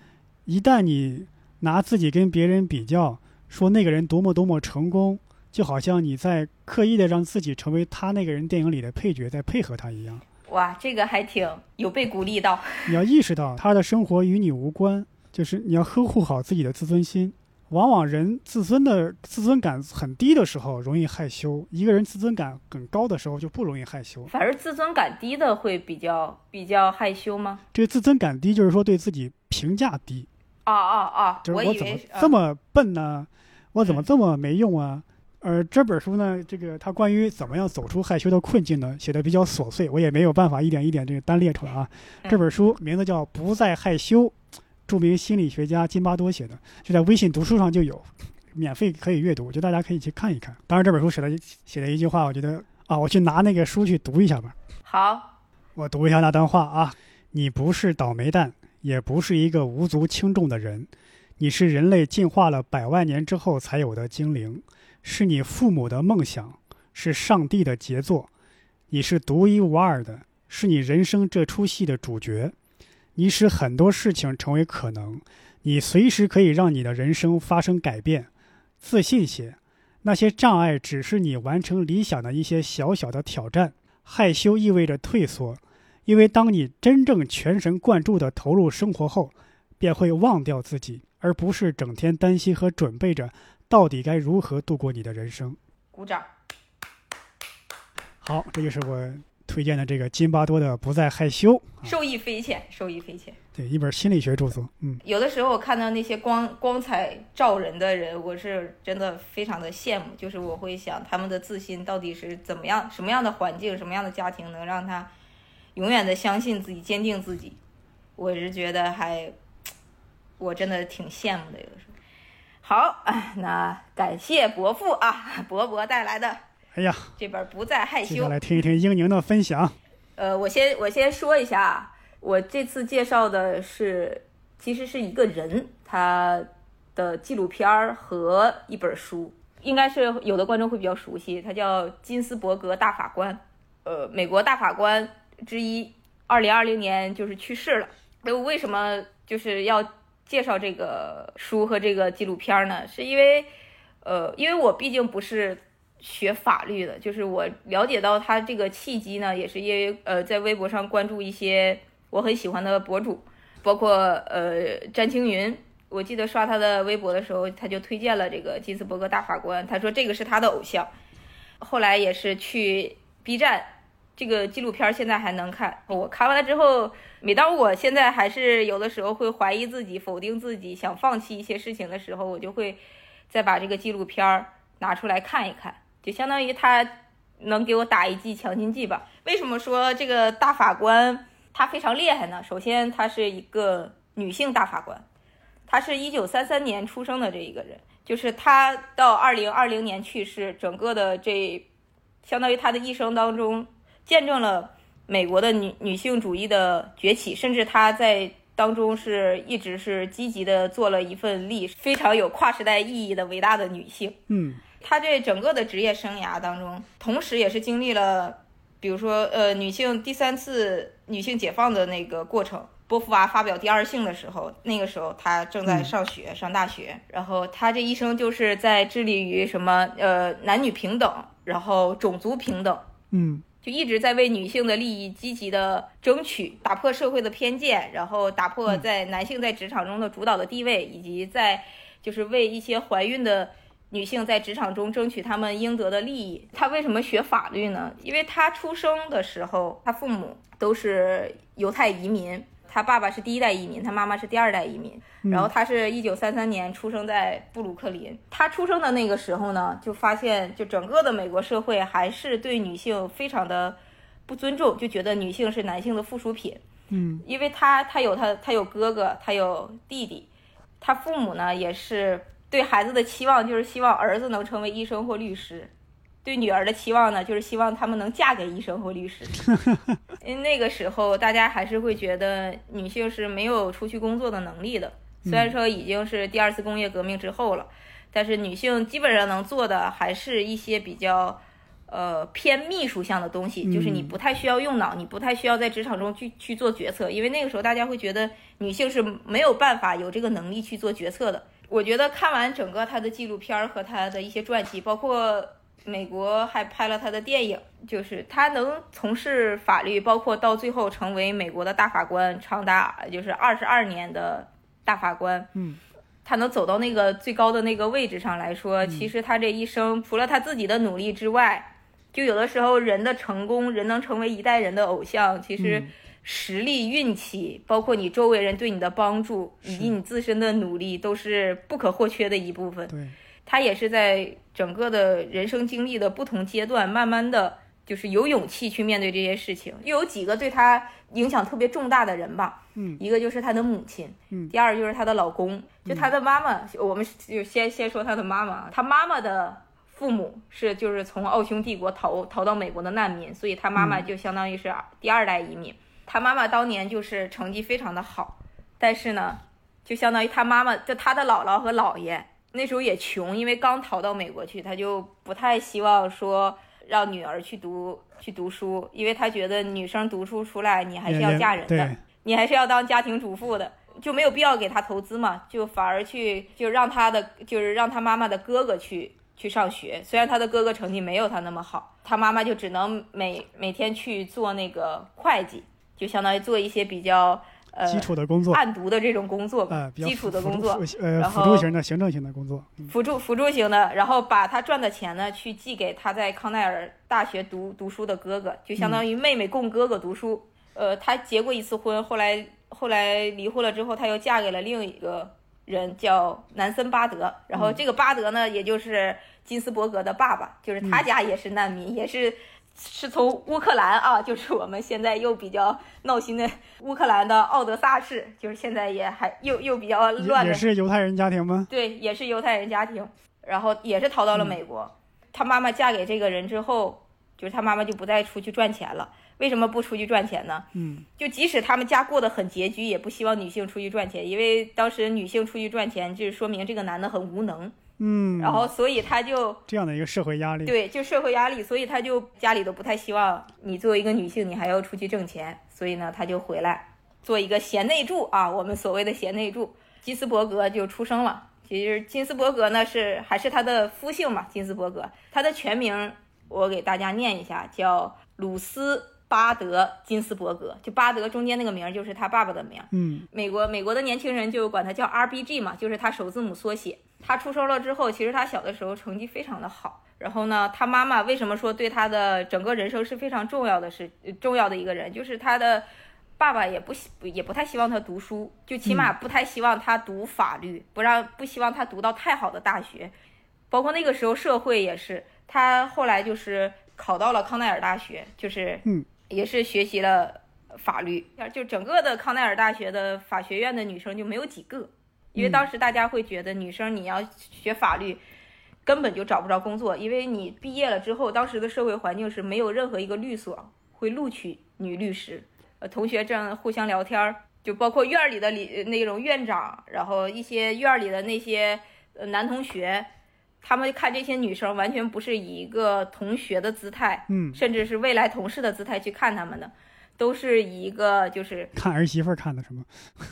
一旦你拿自己跟别人比较，说那个人多么多么成功，就好像你在刻意的让自己成为他那个人电影里的配角，在配合他一样。哇，这个还挺有被鼓励到。你要意识到他的生活与你无关，就是你要呵护好自己的自尊心。往往人自尊的自尊感很低的时候容易害羞，一个人自尊感很高的时候就不容易害羞。反而自尊感低的会比较比较害羞吗？这个自尊感低就是说对自己评价低，啊啊啊！就是怎么以为这么笨呢？我怎么这么没用啊？而这本书呢，这个它关于怎么样走出害羞的困境呢，写的比较琐碎，我也没有办法一点一点这个单列出来啊。嗯这本书名字叫《不再害羞》，著名心理学家津巴多写的，就在微信读书上就有，免费可以阅读，我觉得大家可以去看一看。当然，这本书写的写的一句话，我觉得啊，我去拿那个书去读一下吧。好，我读一下那段话啊，你不是倒霉蛋，也不是一个无足轻重的人，你是人类进化了百万年之后才有的精灵，是你父母的梦想，是上帝的杰作，你是独一无二的，是你人生这出戏的主角，你使很多事情成为可能，你随时可以让你的人生发生改变，自信些。那些障碍只是你完成理想的一些小小的挑战，害羞意味着退缩，因为当你真正全神贯注地投入生活后，便会忘掉自己，而不是整天担心和准备着到底该如何度过你的人生。鼓掌。好，这就是我推荐的这个津巴多的《不再害羞》，受益匪浅，受益匪浅。对，一本心理学著作。嗯，有的时候我看到那些光光彩照人的人，我是真的非常的羡慕。就是我会想，他们的自信到底是怎么样？什么样的环境，什么样的家庭，能让他永远的相信自己，坚定自己？我是觉得还，我真的挺羡慕的。有的时候。好，那感谢伯父啊，<laughs> 伯伯带来的。哎呀，这本不再害羞。来听一听英宁的分享。呃，我先我先说一下，我这次介绍的是，其实是一个人他的纪录片儿和一本书，应该是有的观众会比较熟悉，他叫金斯伯格大法官，呃，美国大法官之一，二零二零年就是去世了。那为什么就是要介绍这个书和这个纪录片呢？是因为，呃，因为我毕竟不是。学法律的，就是我了解到他这个契机呢，也是因为呃，在微博上关注一些我很喜欢的博主，包括呃詹青云。我记得刷他的微博的时候，他就推荐了这个金斯伯格大法官，他说这个是他的偶像。后来也是去 B 站，这个纪录片现在还能看。我看完了之后，每当我现在还是有的时候会怀疑自己、否定自己、想放弃一些事情的时候，我就会再把这个纪录片拿出来看一看。就相当于他能给我打一剂强心剂吧？为什么说这个大法官他非常厉害呢？首先，他是一个女性大法官，她是一九三三年出生的这一个人，就是她到二零二零年去世，整个的这相当于她的一生当中见证了美国的女女性主义的崛起，甚至她在当中是一直是积极的做了一份力，非常有跨时代意义的伟大的女性。嗯。她这整个的职业生涯当中，同时也是经历了，比如说，呃，女性第三次女性解放的那个过程。波伏娃发表第二性的时候，那个时候她正在上学，上大学。然后她这一生就是在致力于什么，呃，男女平等，然后种族平等，嗯，就一直在为女性的利益积极的争取，打破社会的偏见，然后打破在男性在职场中的主导的地位，以及在就是为一些怀孕的。女性在职场中争取她们应得的利益。她为什么学法律呢？因为她出生的时候，她父母都是犹太移民，她爸爸是第一代移民，他妈妈是第二代移民。然后他是一九三三年出生在布鲁克林。他出生的那个时候呢，就发现就整个的美国社会还是对女性非常的不尊重，就觉得女性是男性的附属品。嗯，因为他他有他他有哥哥，他有弟弟，他父母呢也是。对孩子的期望就是希望儿子能成为医生或律师，对女儿的期望呢，就是希望他们能嫁给医生或律师。<laughs> 因为那个时候大家还是会觉得女性是没有出去工作的能力的。虽然说已经是第二次工业革命之后了，但是女性基本上能做的还是一些比较呃偏秘书向的东西，就是你不太需要用脑，你不太需要在职场中去去做决策，因为那个时候大家会觉得女性是没有办法有这个能力去做决策的。我觉得看完整个她的纪录片儿和她的一些传记，包括美国还拍了他的电影，就是他能从事法律，包括到最后成为美国的大法官，长达就是二十二年的大法官。嗯，他能走到那个最高的那个位置上来说，其实他这一生除了他自己的努力之外，就有的时候人的成功，人能成为一代人的偶像，其实。实力、运气，包括你周围人对你的帮助，以及你自身的努力，都是不可或缺的一部分。对，他也是在整个的人生经历的不同阶段，慢慢的就是有勇气去面对这些事情。又有几个对他影响特别重大的人吧，嗯，一个就是他的母亲，嗯，第二就是他的老公，就他的妈妈。我们就先先说他的妈妈，他妈妈的父母是就是从奥匈帝国逃逃到美国的难民，所以他妈妈就相当于是第二代移民。他妈妈当年就是成绩非常的好，但是呢，就相当于他妈妈，就他的姥姥和姥爷那时候也穷，因为刚逃到美国去，他就不太希望说让女儿去读去读书，因为他觉得女生读书出来，你还是要嫁人的，你还是要当家庭主妇的，就没有必要给他投资嘛，就反而去就让他的就是让他妈妈的哥哥去去上学，虽然他的哥哥成绩没有他那么好，他妈妈就只能每每天去做那个会计。就相当于做一些比较呃基础的工作，案读的这种工作吧，呃，比较基础的工作，呃，然辅助型的行政型的工作，嗯。辅助辅助型的，然后把他赚的钱呢去寄给他在康奈尔大学读读书的哥哥，就相当于妹妹供哥哥读书。呃，他结过一次婚，后来后来离婚了之后，他又嫁给了另一个人，叫南森巴德。然后这个巴德呢，也就是金斯伯格的爸爸，就是他家也是难民，也是是从乌克兰啊，就是我们现在又比较闹心的乌克兰的奥德萨市，就是现在也还又又比较乱也的也是犹太人家庭吗？对，也是犹太人家庭，然后也是逃到了美国。他妈妈嫁给这个人之后，就是他妈妈就不再出去赚钱了。为什么不出去赚钱呢？嗯，就即使他们家过得很拮据，也不希望女性出去赚钱，因为当时女性出去赚钱，就是说明这个男的很无能。嗯，然后，所以他就这样的一个社会压力，对，就社会压力，所以他就家里都不太希望你作为一个女性，你还要出去挣钱，所以呢，他就回来做一个贤内助啊，我们所谓的贤内助。金斯伯格就出生了。其实金斯伯格呢是还是他的夫姓嘛，金斯伯格，他的全名我给大家念一下，叫鲁斯巴德金斯伯格，就巴德中间那个名儿就是他爸爸的名儿。嗯美国美国的年轻人就管他叫 RBG 嘛，就是他首字母缩写。他出生了之后，其实他小的时候成绩非常的好。然后呢，他妈妈为什么说对他的整个人生是非常重要的是呃重要的一个人，就是他的爸爸也不希也不太希望他读书，就起码不太希望他读法律，不让不希望他读到太好的大学。包括那个时候社会也是，他后来就是考到了康奈尔大学，就是嗯也是学习了法律，就整个的康奈尔大学的法学院的女生就没有几个，因为当时大家会觉得女生你要学法律。根本就找不着工作，因为你毕业了之后，当时的社会环境是没有任何一个律所会录取女律师。呃，同学这样互相聊天儿，就包括院儿里的里那种院长，然后一些院儿里的那些呃男同学，他们看这些女生完全不是以一个同学的姿态，嗯，甚至是未来同事的姿态去看他们的，都是以一个就是看儿媳妇儿看的什么？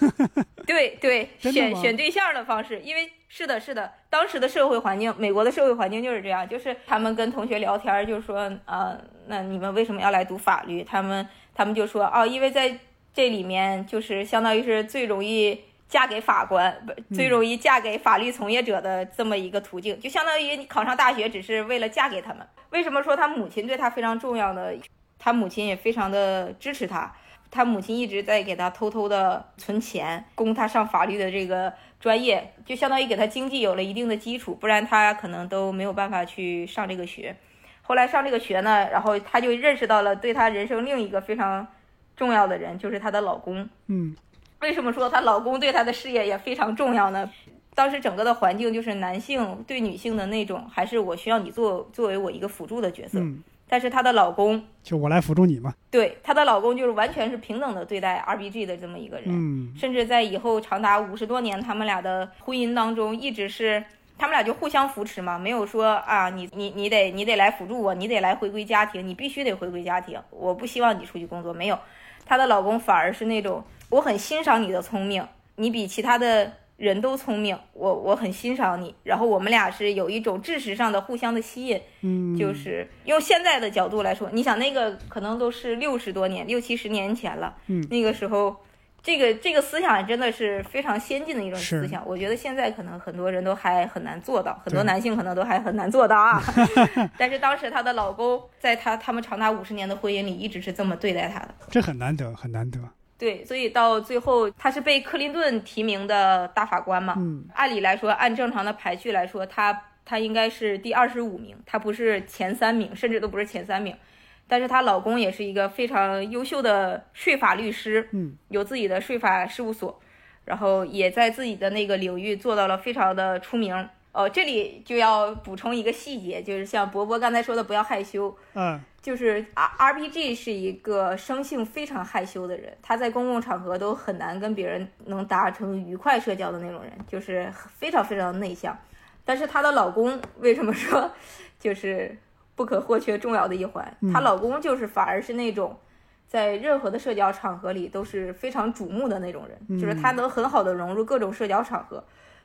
<laughs> 对对，选选对象的方式，因为是的，是的，当时的社会环境，美国的社会环境就是这样，就是他们跟同学聊天儿，就说，呃，那你们为什么要来读法律？他们他们就说，哦，因为在这里面就是相当于是最容易嫁给法官，不，最容易嫁给法律从业者的这么一个途径，就相当于你考上大学只是为了嫁给他们。为什么说他母亲对他非常重要呢？他母亲也非常的支持他。他母亲一直在给他偷偷的存钱，供他上法律的这个专业，就相当于给他经济有了一定的基础，不然他可能都没有办法去上这个学。后来上这个学呢，然后他就认识到了对他人生另一个非常重要的人，就是她的老公。嗯为什么说她老公对她的事业也非常重要呢？当时整个的环境就是男性对女性的那种，还是我需要你做作为我一个辅助的角色。嗯，但是她的老公就我来辅助你嘛。对她的老公就是完全是平等的对待 RBG 的这么一个人，嗯甚至在以后长达五十多年他们俩的婚姻当中，一直是他们俩就互相扶持嘛，没有说啊你你你得你得来辅助我，你得来回归家庭，你必须得回归家庭，我不希望你出去工作，没有，她的老公反而是那种我很欣赏你的聪明，你比其他的。人都聪明，我我很欣赏你，然后我们俩是有一种知识上的互相的吸引，嗯，就是用现在的角度来说，你想那个可能都是六十多年、六七十年前了，嗯那个时候，这个这个思想真的是非常先进的一种思想。我觉得现在可能很多人都还很难做到，很多男性可能都还很难做到啊。<laughs> 但是当时她的老公在她他们长达五十年的婚姻里，一直是这么对待她的。这很难得，很难得。对，所以到最后，他是被克林顿提名的大法官嘛。嗯按理来说，按正常的排序来说，他他应该是第二十五名，他不是前三名，甚至都不是前三名。但是她老公也是一个非常优秀的税法律师，嗯有自己的税法事务所，然后也在自己的那个领域做到了非常的出名。哦，这里就要补充一个细节，就是像博博刚才说的，不要害羞。嗯就是 R RPG 是一个生性非常害羞的人，他在公共场合都很难跟别人能达成愉快社交的那种人，就是非常非常内向。但是她的老公为什么说就是不可或缺重要的一环？她老公就是反而是那种在任何的社交场合里都是非常瞩目的那种人，就是他能很好的融入各种社交场合。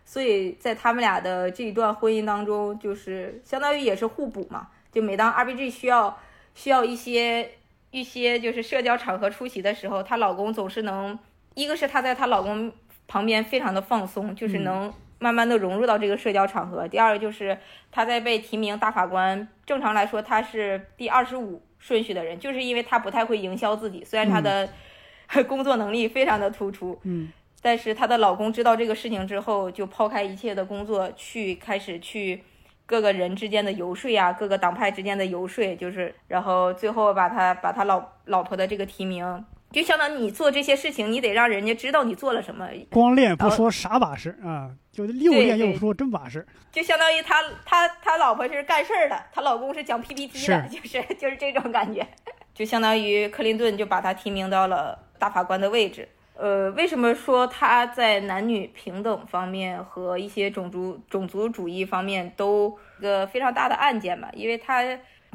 所以在他们俩的这一段婚姻当中，就是相当于也是互补嘛。就每当 RBG 需要需要一些一些就是社交场合出席的时候，她老公总是能一个是她在她老公旁边非常的放松，就是能慢慢的融入到这个社交场合。第二个就是她在被提名大法官，正常来说她是第二十五顺序的人，就是因为她不太会营销自己，虽然她的 <laughs> 工作能力非常的突出，嗯，但是她的老公知道这个事情之后，就抛开一切的工作，去开始去各个人之间的游说呀，各个党派之间的游说，就是然后最后把他把他老老婆的这个提名。就相当于你做这些事情，你得让人家知道你做了什么。光练不说啥把式啊，就溜练又不说真把式。就相当于他他他老婆是干事儿的，他老公是讲 PPT 的，是就是 <laughs> 就是这种感觉。就相当于克林顿就把他提名到了大法官的位置。呃，为什么说她在男女平等方面和一些种族种族主义方面都一个非常大的案件吧？因为她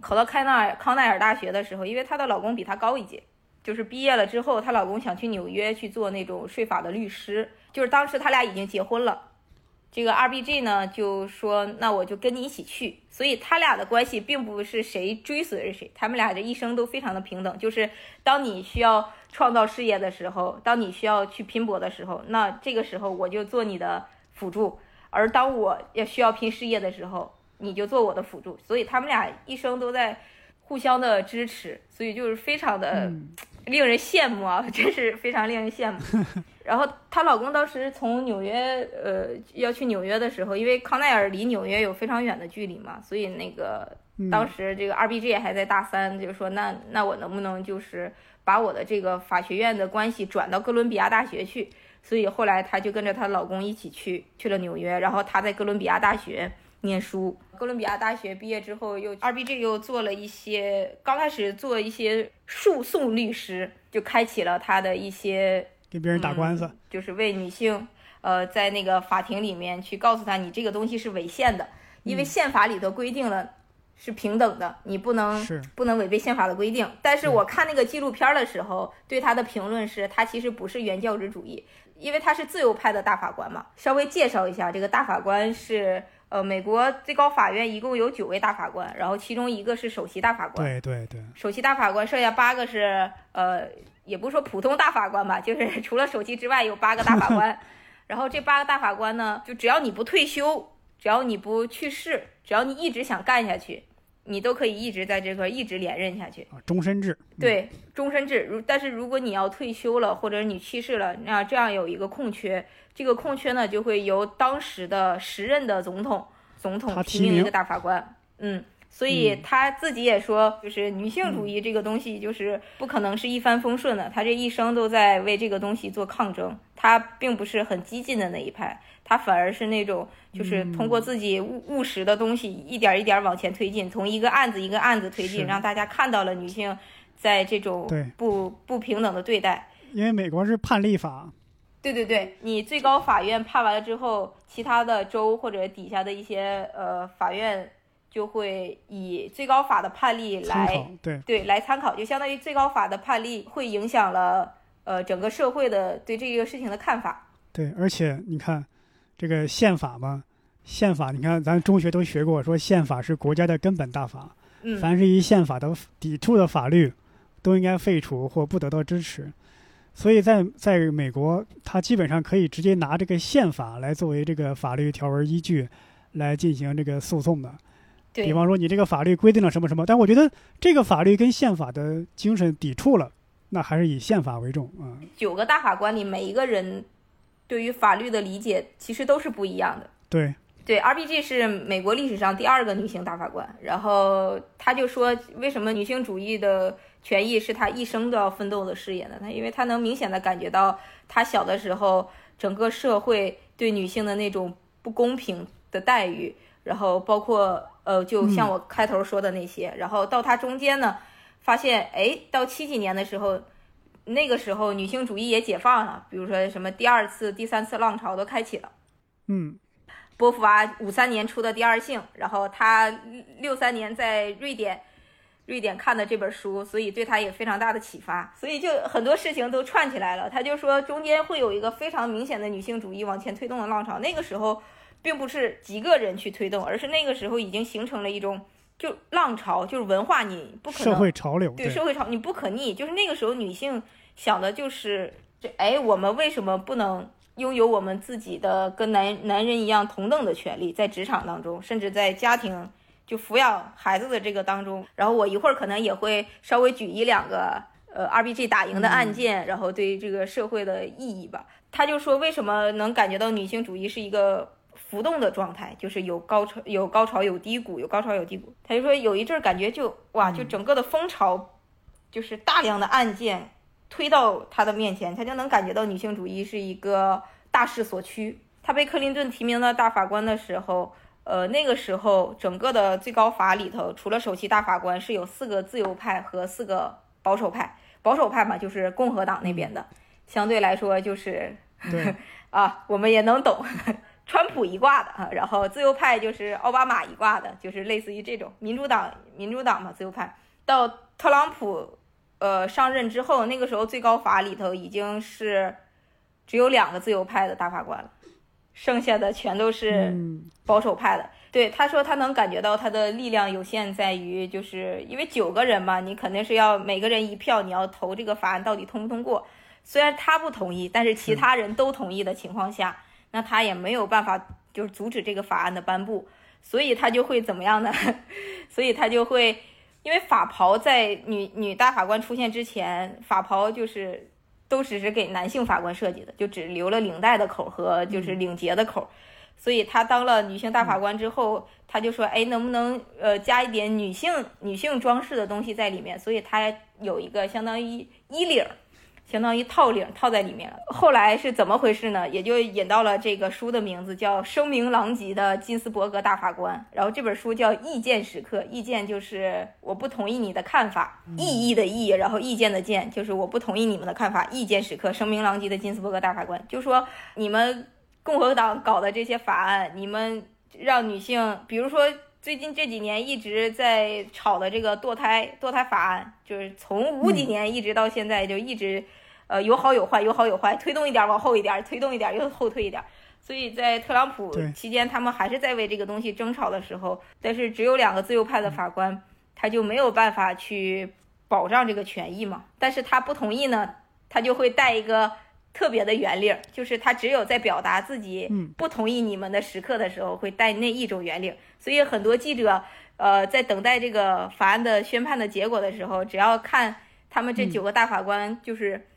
考到开纳康奈尔大学的时候，因为她的老公比她高一届。就是毕业了之后，她老公想去纽约去做那种税法的律师。就是当时他俩已经结婚了，这个 R B G 呢就说：“那我就跟你一起去。”所以他俩的关系并不是谁追随着谁，他们俩这一生都非常的平等。就是当你需要创造事业的时候，当你需要去拼搏的时候，那这个时候我就做你的辅助；而当我也需要拼事业的时候，你就做我的辅助。所以他们俩一生都在互相的支持，所以就是非常的。令人羡慕啊，真是非常令人羡慕。<laughs> 然后她老公当时从纽约，呃，要去纽约的时候，因为康奈尔离纽约有非常远的距离嘛，所以那个当时这个 R B G 还在大三，就说那那我能不能就是把我的这个法学院的关系转到哥伦比亚大学去？所以后来她就跟着她老公一起去去了纽约，然后她在哥伦比亚大学。念书，哥伦比亚大学毕业之后，又 R B G 又做了一些，刚开始做一些诉讼律师，就开启了他的一些给别人打官司，就是为女性，呃，在那个法庭里面去告诉她，你这个东西是违宪的，因为宪法里头规定了是平等的，你不能不能违背宪法的规定。但是我看那个纪录片的时候，对他的评论是，他其实不是原教旨主义，因为他是自由派的大法官嘛。稍微介绍一下，这个大法官是。呃，美国最高法院一共有九位大法官，然后其中一个是首席大法官。对对对，首席大法官剩下八个是呃，也不是说普通大法官吧，就是 <laughs> 除了首席之外有八个大法官。<laughs> 然后这八个大法官呢，就只要你不退休，只要你不去世，只要你一直想干下去，你都可以一直在这块一直连任下去。啊，终身制。对，终身制。如但是如果你要退休了，或者你去世了，那这样有一个空缺。这个空缺呢，就会由当时的时任的总统总统提名一个大法官。嗯，所以他自己也说，就是女性主义这个东西，就是不可能是一帆风顺的。他这一生都在为这个东西做抗争。他并不是很激进的那一派，他反而是那种，就是通过自己务务实的东西，一点一点往前推进，从一个案子一个案子推进，让大家看到了女性在这种不不平等的对待。因为美国是判例法。对对对，你最高法院判完了之后，其他的州或者底下的一些呃法院就会以最高法的判例来对对来参考，就相当于最高法的判例会影响了呃整个社会的对这个事情的看法。对，而且你看这个宪法嘛，宪法你看咱中学都学过，说宪法是国家的根本大法，嗯，凡是与宪法的抵触的法律都应该废除或不得到支持。所以在在美国，他基本上可以直接拿这个宪法来作为这个法律条文依据，来进行这个诉讼的。对，比方说你这个法律规定了什么什么，但我觉得这个法律跟宪法的精神抵触了，那还是以宪法为重啊。九个大法官里，每一个人对于法律的理解其实都是不一样的。对。对，R B G 是美国历史上第二个女性大法官，然后他就说，为什么女性主义的权益是他一生都要奋斗的事业呢？他因为他能明显的感觉到，他小的时候整个社会对女性的那种不公平的待遇，然后包括呃，就像我开头说的那些，然后到他中间呢，发现哎，到七几年的时候，那个时候女性主义也解放了，比如说什么第二次、第三次浪潮都开启了，嗯。波伏娃五三年出的《第二性》，然后他六三年在瑞典，瑞典看的这本书，所以对他也非常大的启发。所以就很多事情都串起来了。他就说中间会有一个非常明显的女性主义往前推动的浪潮。那个时候并不是几个人去推动，而是那个时候已经形成了一种就浪潮，就是文化，你不可能社会潮流，对社会潮你不可逆。就是那个时候女性想的就是这哎，我们为什么不能拥有我们自己的跟男男人一样同等的权利，在职场当中，甚至在家庭就抚养孩子的这个当中？然后我一会儿可能也会稍微举一两个呃 R B G 打赢的案件，然后对这个社会的意义吧。他就说，为什么能感觉到女性主义是一个浮动的状态，就是有高潮有高潮有低谷，有高潮有低谷。他就说有一阵儿感觉就哇，就整个的风潮，就是大量的案件。推到他的面前，他就能感觉到女性主义是一个大势所趋。他被克林顿提名的大法官的时候，呃，那个时候整个的最高法里头，除了首席大法官，是有四个自由派和四个保守派。保守派嘛，就是共和党那边的，相对来说就是对 <laughs> 啊，我们也能懂，川普一挂的啊。然后自由派就是奥巴马一挂的，就是类似于这种民主党，民主党嘛，自由派到特朗普。呃，上任之后，那个时候最高法里头已经是只有两个自由派的大法官了，剩下的全都是保守派的。对，他说他能感觉到他的力量有限，在于就是因为九个人嘛，你肯定是要每个人一票，你要投这个法案到底通不通过。虽然他不同意，但是其他人都同意的情况下，那他也没有办法就是阻止这个法案的颁布，所以他就会怎么样呢？<laughs> 所以他就会。因为法袍在女女大法官出现之前，法袍就是都只是给男性法官设计的，就只留了领带的口和就是领结的口，所以她当了女性大法官之后，她就说，哎，能不能呃加一点女性女性装饰的东西在里面？所以她有一个相当于衣领。相当于套领套在里面了。后来是怎么回事呢？也就引到了这个书的名字，叫《声名狼藉的金斯伯格大法官》。然后这本书叫《意见时刻》，意见就是我不同意你的看法，异议的异，然后意见的见就是我不同意你们的看法。意见时刻，声名狼藉的金斯伯格大法官就说：你们共和党搞的这些法案，你们让女性，比如说最近这几年一直在吵的这个堕胎堕胎法案，就是从五几年一直到现在就一直。呃，有好有坏，有好有坏，推动一点往后一点，推动一点又后退一点，所以在特朗普期间，他们还是在为这个东西争吵的时候，但是只有两个自由派的法官，他就没有办法去保障这个权益嘛。但是他不同意呢，他就会带一个特别的圆领，就是他只有在表达自己不同意你们的时刻的时候，会带那一种圆领。所以很多记者，呃，在等待这个法案的宣判的结果的时候，只要看他们这九个大法官，就是。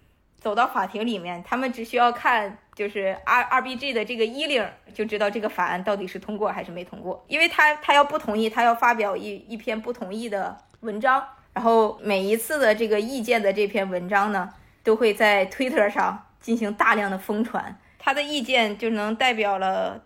走到法庭里面，他们只需要看就是 R R B G 的这个衣领，就知道这个法案到底是通过还是没通过。因为他他要不同意，他要发表一一篇不同意的文章，然后每一次的这个意见的这篇文章呢，都会在 Twitter 上进行大量的疯传。他的意见就能代表了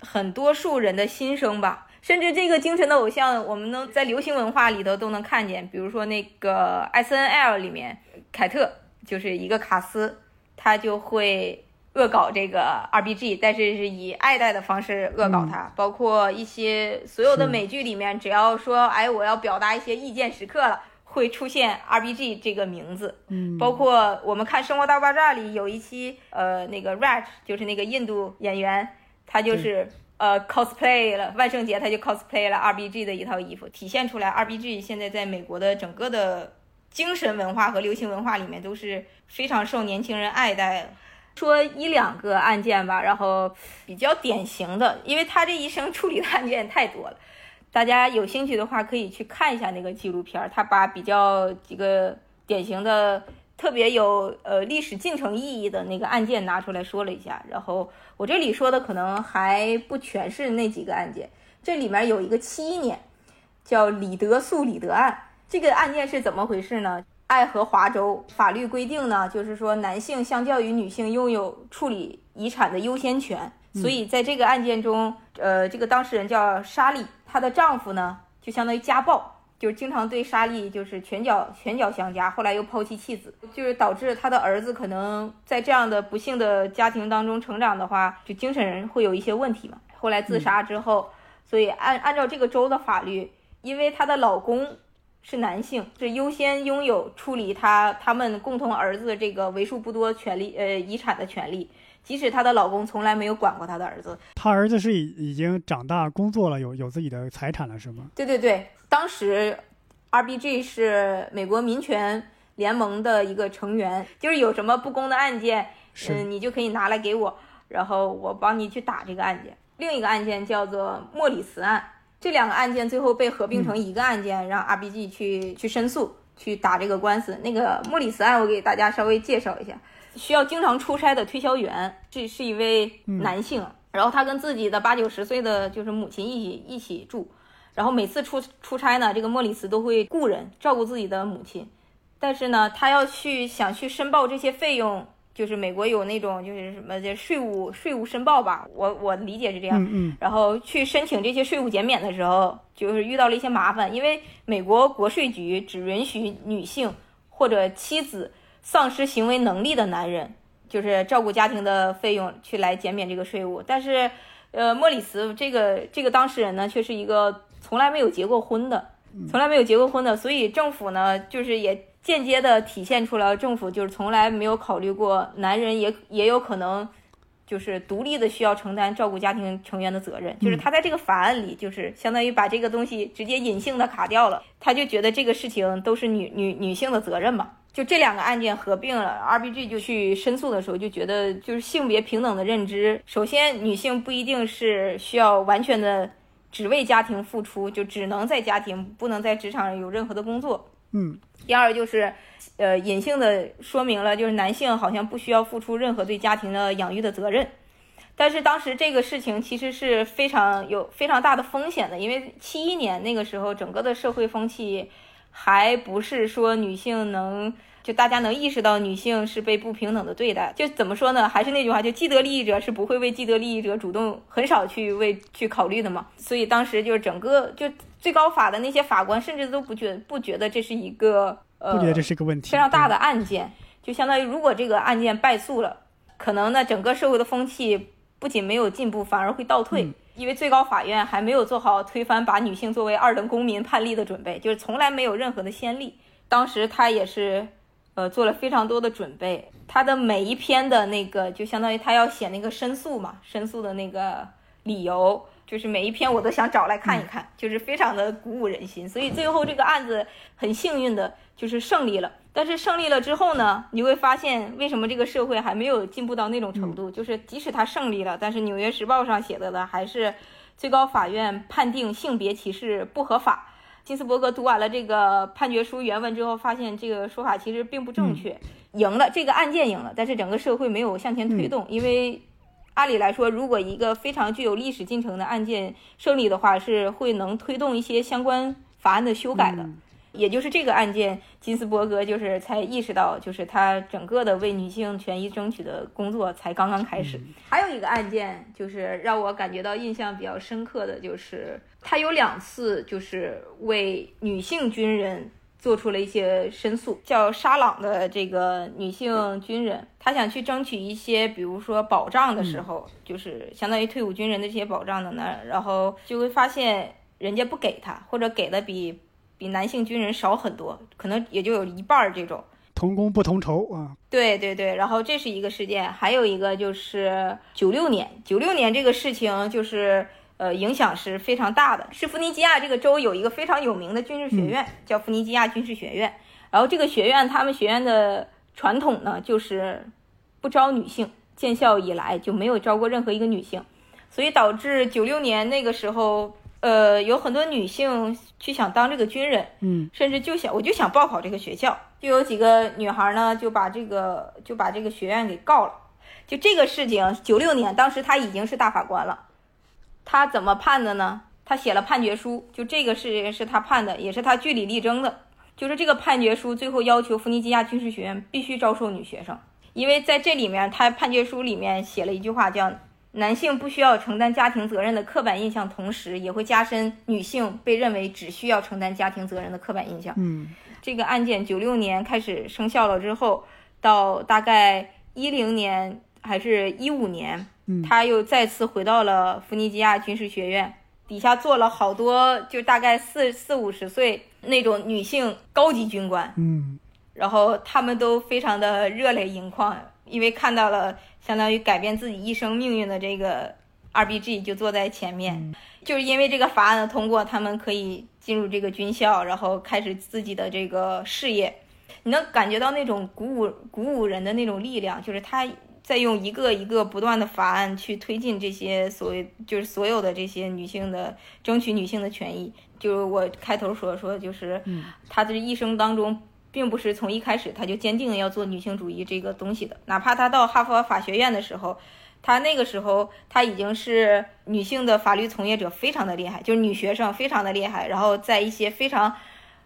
很多数人的心声吧。甚至这个精神的偶像，我们能在流行文化里头都能看见，比如说那个 S N L 里面凯特。就是一个卡斯，他就会恶搞这个 RBG，但是是以爱戴的方式恶搞他。包括一些所有的美剧里面，只要说哎我要表达一些意见时刻了，会出现 RBG 这个名字。嗯，包括我们看《生活大爆炸》里有一期，呃，那个 Raj 就是那个印度演员，他就是呃 cosplay 了万圣节，他就 cosplay 了 RBG 的一套衣服，体现出来 RBG 现在在美国的整个的。精神文化和流行文化里面都是非常受年轻人爱戴。说一两个案件吧，然后比较典型的，因为他这一生处理的案件太多了，<laughs> 大家有兴趣的话可以去看一下那个纪录片。他把比较几个典型的、特别有呃历史进程意义的那个案件拿出来说了一下。然后我这里说的可能还不全是那几个案件，这里面有一个七一年叫李德诉李德案。这个案件是怎么回事呢？爱荷华州法律规定呢，就是说男性相较于女性拥有处理遗产的优先权。所以在这个案件中，呃，这个当事人叫莎莉，她的丈夫呢就相当于家暴，就是经常对莎莉就是拳脚拳脚相加，后来又抛弃妻子，就是导致他的儿子可能在这样的不幸的家庭当中成长的话，就精神会有一些问题嘛。后来自杀之后，所以按按照这个州的法律，因为她的老公。是男性，是优先拥有处理他他们共同儿子这个为数不多权利呃遗产的权利，即使她的老公从来没有管过她的儿子。她儿子是已已经长大工作了，有有自己的财产了，是吗？对对对，当时 R B G 是美国民权联盟的一个成员，就是有什么不公的案件，嗯，你就可以拿来给我，然后我帮你去打这个案件。另一个案件叫做莫里斯案，这两个案件最后被合并成一个案件，让 RBG 去去申诉，去打这个官司。那个莫里斯案，我给大家稍微介绍一下，需要经常出差的推销员，这是一位男性，然后他跟自己的八九十岁的就是母亲一起一起住，然后每次出出差呢，这个莫里斯都会雇人照顾自己的母亲，但是呢，他要去想去申报这些费用。就是美国有那种就是什么这税务税务申报吧，我我理解是这样。嗯嗯。然后去申请这些税务减免的时候，就是遇到了一些麻烦，因为美国国税局只允许女性或者妻子丧失行为能力的男人，就是照顾家庭的费用去来减免这个税务。但是，呃，莫里斯这个这个当事人呢，却是一个从来没有结过婚的，从来没有结过婚的，所以政府呢，就是也。间接的体现出了政府就是从来没有考虑过男人也也有可能就是独立的需要承担照顾家庭成员的责任，就是他在这个法案里就是相当于把这个东西直接隐性的卡掉了，他就觉得这个事情都是女女女性的责任嘛。就这两个案件合并了，RBG 就去申诉的时候就觉得就是性别平等的认知，首先女性不一定是需要完全的只为家庭付出，就只能在家庭不能在职场上有任何的工作，嗯。第二就是，呃，隐性的说明了，就是男性好像不需要付出任何对家庭的养育的责任。但是当时这个事情其实是非常有非常大的风险的，因为七一年那个时候，整个的社会风气还不是说女性能就大家能意识到女性是被不平等的对待。就怎么说呢？还是那句话，就既得利益者是不会为既得利益者主动很少去为去考虑的嘛。所以当时就是整个就。最高法的那些法官甚至都不觉不觉得这是一个呃，不觉得这是个问题，非常大的案件，就相当于如果这个案件败诉了，可能呢整个社会的风气不仅没有进步，反而会倒退，因为最高法院还没有做好推翻把女性作为二等公民判例的准备，就是从来没有任何的先例。当时他也是呃做了非常多的准备，他的每一篇的那个就相当于他要写那个申诉嘛，申诉的那个理由。就是每一篇我都想找来看一看，就是非常的鼓舞人心。所以最后这个案子很幸运的就是胜利了。但是胜利了之后呢，你会发现为什么这个社会还没有进步到那种程度？就是即使他胜利了，但是《纽约时报》上写的的还是最高法院判定性别歧视不合法。金斯伯格读完了这个判决书原文之后，发现这个说法其实并不正确，赢了这个案件赢了，但是整个社会没有向前推动，因为。按理来说，如果一个非常具有历史进程的案件胜利的话，是会能推动一些相关法案的修改的。也就是这个案件，金斯伯格就是才意识到，就是他整个的为女性权益争取的工作才刚刚开始。还有一个案件，就是让我感觉到印象比较深刻的就是他有两次就是为女性军人。做出了一些申诉，叫沙朗的这个女性军人，她想去争取一些，比如说保障的时候，就是相当于退伍军人的这些保障的呢，然后就会发现人家不给她，或者给的比比男性军人少很多，可能也就有一半儿这种。同工不同酬啊。对对对，然后这是一个事件，还有一个就是九六年，九六年这个事情就是。呃，影响是非常大的。是弗尼基亚这个州有一个非常有名的军事学院，叫弗尼基亚军事学院。然后这个学院，他们学院的传统呢，就是不招女性，建校以来就没有招过任何一个女性，所以导致九六年那个时候，呃，有很多女性去想当这个军人，嗯，甚至就想我就想报考这个学校，就有几个女孩呢就把这个就把这个学院给告了。就这个事情，九六年当时他已经是大法官了。他怎么判的呢？他写了判决书，就这个是是他判的，也是他据理力争的。就是这个判决书最后要求弗尼基亚军事学院必须招收女学生，因为在这里面，他判决书里面写了一句话，叫“男性不需要承担家庭责任的刻板印象，同时也会加深女性被认为只需要承担家庭责任的刻板印象”。嗯，这个案件九六年开始生效了之后，到大概一零年还是一五年。他又再次回到了弗尼吉亚军事学院底下，坐了好多，就大概四四五十岁那种女性高级军官。嗯，然后他们都非常的热泪盈眶，因为看到了相当于改变自己一生命运的这个 RBG 就坐在前面，就是因为这个法案的通过，他们可以进入这个军校，然后开始自己的这个事业。你能感觉到那种鼓舞鼓舞人的那种力量，就是他在用一个一个不断的法案去推进这些所谓就是所有的这些女性的争取女性的权益。就是我开头说说，就是她的一生当中，并不是从一开始她就坚定要做女性主义这个东西的，哪怕她到哈佛法学院的时候。她那个时候，她已经是女性的法律从业者，非常的厉害，就是女学生非常的厉害。然后在一些非常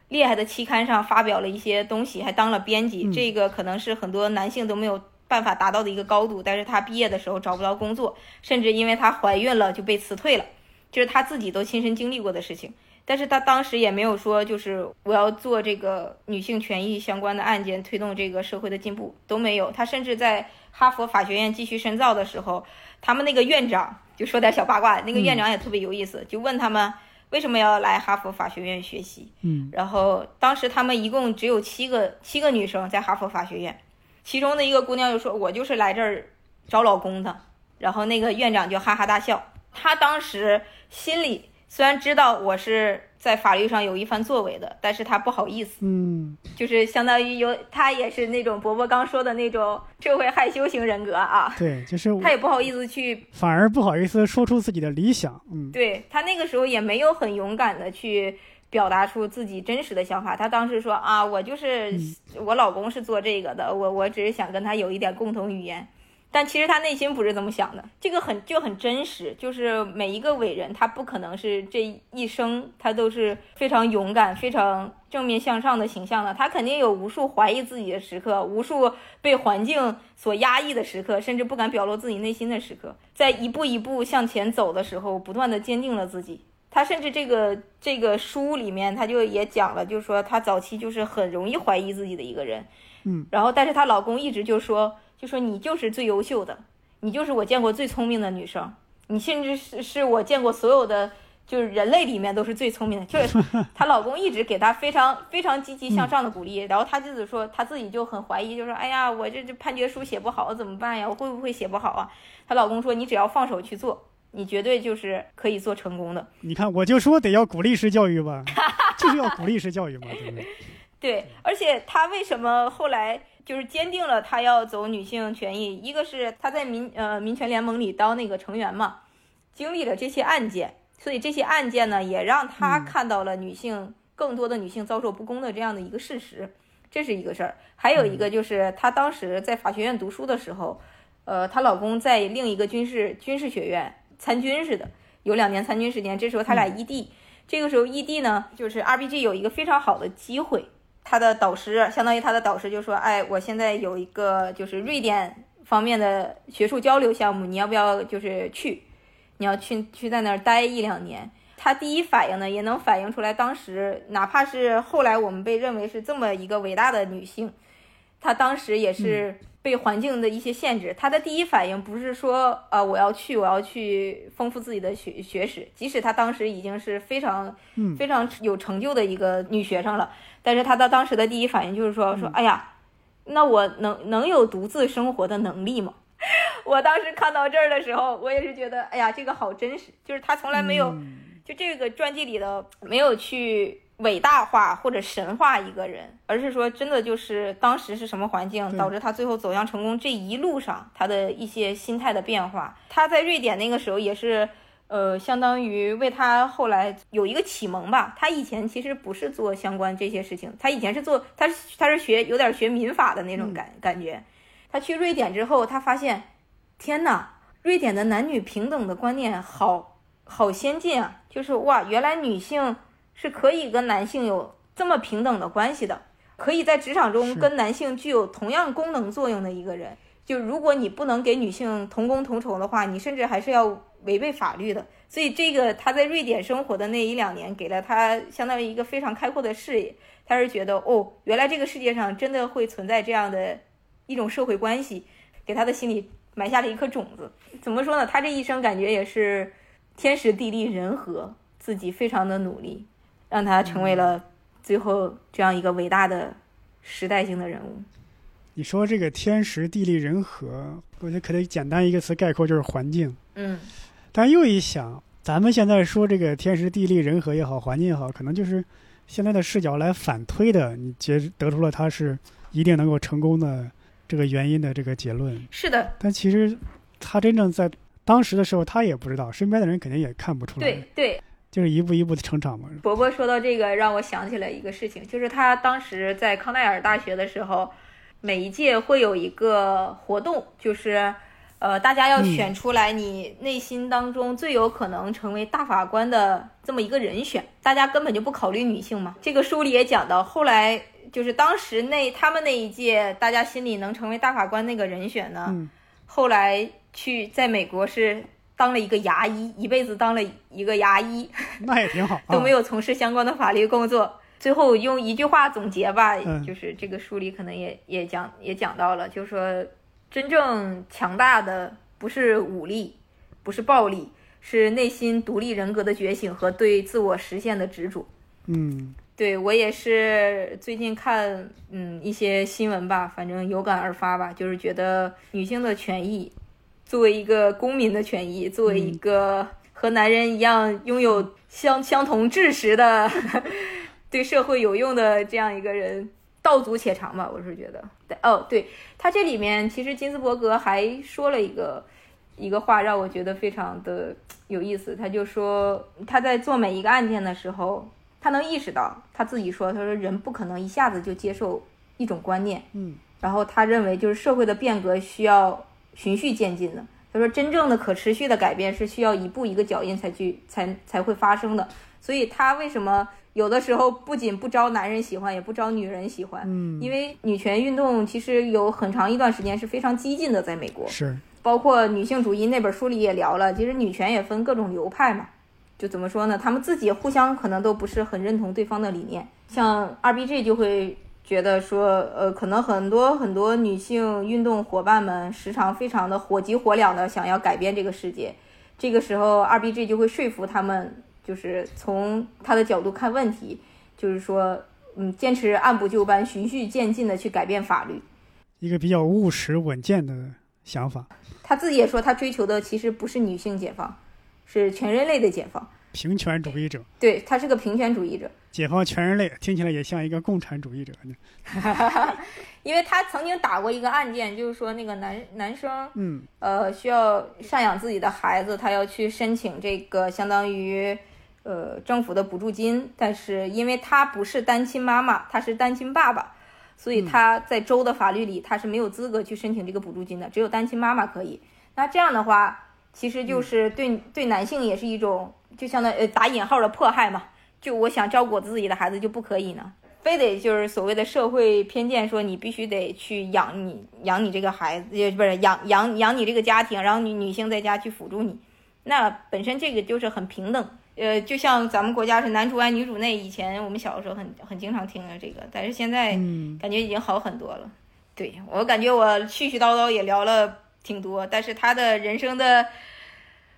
厉害的期刊上发表了一些东西，还当了编辑。这个可能是很多男性都没有办法达到的一个高度。但是她毕业的时候找不到工作，甚至因为她怀孕了就被辞退了，就是她自己都亲身经历过的事情。但是她当时也没有说，就是我要做这个女性权益相关的案件，推动这个社会的进步都没有。她甚至在。哈佛法学院继续深造的时候，他们那个院长就说点小八卦，那个院长也特别有意思，就问他们为什么要来哈佛法学院学习。嗯，然后当时他们一共只有七个七个女生在哈佛法学院，其中的一个姑娘就说：“我就是来这儿找老公的。”然后那个院长就哈哈大笑，他当时心里虽然知道我是。在法律上有一番作为的，但是他不好意思，嗯，就是相当于有他也是那种伯伯刚说的那种社会害羞型人格啊，对，就是他也不好意思去，反而不好意思说出自己的理想，嗯，对他那个时候也没有很勇敢的去表达出自己真实的想法，他当时说啊，我就是我老公是做这个的，我我只是想跟他有一点共同语言。但其实他内心不是这么想的，这个很就很真实，就是每一个伟人，他不可能是这一生他都是非常勇敢、非常正面向上的形象的，他肯定有无数怀疑自己的时刻，无数被环境所压抑的时刻，甚至不敢表露自己内心的时刻，在一步一步向前走的时候，不断的坚定了自己。他甚至这个这个书里面他就也讲了，就是说他早期就是很容易怀疑自己的一个人，嗯，然后但是她老公一直就说。就说你就是最优秀的，你就是我见过最聪明的女生，你甚至是是我见过所有的就是人类里面都是最聪明的。就是她老公一直给她非常非常积极向上的鼓励，然后她就是说她自己就很怀疑，就说哎呀，我这这判决书写不好怎么办呀？我会不会写不好啊？她老公说你只要放手去做，你绝对就是可以做成功的。你看，我就说得要鼓励式教育吧，就是要鼓励式教育嘛，对不对？<laughs> 对，而且她为什么后来？就是坚定了他要走女性权益，一个是他在民呃民权联盟里当那个成员嘛，经历了这些案件，所以这些案件呢也让他看到了女性更多的女性遭受不公的这样的一个事实，这是一个事儿。还有一个就是她当时在法学院读书的时候，呃，她老公在另一个军事军事学院参军似的，有两年参军时间，这时候他俩异地，这个时候异地呢，就是 RBG 有一个非常好的机会。他的导师相当于他的导师就说：“哎，我现在有一个就是瑞典方面的学术交流项目，你要不要就是去？你要去去在那儿待一两年。”他第一反应呢，也能反映出来，当时哪怕是后来我们被认为是这么一个伟大的女性，她当时也是。被环境的一些限制，她的第一反应不是说，呃，我要去，我要去丰富自己的学学识。即使她当时已经是非常，非常有成就的一个女学生了，但是她的当时的第一反应就是说，说，哎呀，那我能能有独自生活的能力吗？<laughs> 我当时看到这儿的时候，我也是觉得，哎呀，这个好真实，就是她从来没有，就这个传记里的没有去。伟大化或者神化一个人，而是说真的就是当时是什么环境导致他最后走向成功这一路上他的一些心态的变化。他在瑞典那个时候也是，呃，相当于为他后来有一个启蒙吧。他以前其实不是做相关这些事情，他以前是做他他是学有点学民法的那种感感觉。他去瑞典之后，他发现，天呐，瑞典的男女平等的观念好好先进啊！就是哇，原来女性。是可以跟男性有这么平等的关系的，可以在职场中跟男性具有同样功能作用的一个人。就如果你不能给女性同工同酬的话，你甚至还是要违背法律的。所以这个他在瑞典生活的那一两年，给了他相当于一个非常开阔的视野。他是觉得哦，原来这个世界上真的会存在这样的一种社会关系，给他的心里埋下了一颗种子。怎么说呢？他这一生感觉也是天时地利人和，自己非常的努力。让他成为了最后这样一个伟大的时代性的人物。你说这个天时地利人和，我觉得可能简单一个词概括就是环境。嗯。但又一想，咱们现在说这个天时地利人和也好，环境也好，可能就是现在的视角来反推的，你结得出了他是一定能够成功的这个原因的这个结论。是的，但其实他真正在当时的时候，他也不知道，身边的人肯定也看不出来。对对，就是一步一步的成长嘛。伯伯说到这个，让我想起来一个事情，就是他当时在康奈尔大学的时候，每一届会有一个活动，就是。呃，大家要选出来你内心当中最有可能成为大法官的这么一个人选，大家根本就不考虑女性嘛。这个书里也讲到，后来就是当时那他们那一届，大家心里能成为大法官那个人选呢，后来去在美国是当了一个牙医，一辈子当了一个牙医，<laughs> 那也挺好，都没有从事相关的法律工作。最后用一句话总结吧，就是这个书里可能也也讲也讲到了，就是说。真正强大的不是武力，不是暴力，是内心独立人格的觉醒和对自我实现的执着。嗯，对我也是最近看嗯一些新闻吧，反正有感而发吧，就是觉得女性的权益，作为一个公民的权益，作为一个和男人一样拥有相相同知识的，<laughs> 对社会有用的这样一个人。道阻且长吧，我是觉得。对哦，对他这里面其实金斯伯格还说了一个一个话，让我觉得非常的有意思。他就说他在做每一个案件的时候，他能意识到他自己说，他说人不可能一下子就接受一种观念，嗯，然后他认为就是社会的变革需要循序渐进的。他说真正的可持续的改变是需要一步一个脚印才去才才会发生的。所以他为什么？有的时候不仅不招男人喜欢，也不招女人喜欢。嗯，因为女权运动其实有很长一段时间是非常激进的，在美国是。包括女性主义那本书里也聊了，其实女权也分各种流派嘛。就怎么说呢？他们自己互相可能都不是很认同对方的理念。像 RBG 就会觉得说，呃，可能很多很多女性运动伙伴们时常非常的火急火燎的想要改变这个世界。这个时候二 BG 就会说服他们。就是从他的角度看问题，就是说，嗯，坚持按部就班、循序渐进的去改变法律，一个比较务实稳健的想法。他自己也说，他追求的其实不是女性解放，是全人类的解放。平权主义者，对他是个平权主义者，解放全人类，听起来也像一个共产主义者呢。<laughs> 因为他曾经打过一个案件，就是说那个男男生，嗯，呃，需要赡养自己的孩子，他要去申请这个相当于。呃，政府的补助金，但是因为他不是单亲妈妈，他是单亲爸爸，所以他在州的法律里他是没有资格去申请这个补助金的，只有单亲妈妈可以。那这样的话，其实就是对对男性也是一种，就相当于呃打引号的迫害嘛。就我想照顾自己的孩子就不可以呢，非得就是所谓的社会偏见，说你必须得去养你养你这个孩子，也不是养养养你这个家庭，然后女女性在家去辅助你，那本身这个就是很平等。呃，就像咱们国家是男主外女主内，以前我们小的时候很很经常听的这个，但是现在感觉已经好很多了。对我感觉我絮絮叨叨也聊了挺多，但是他的人生的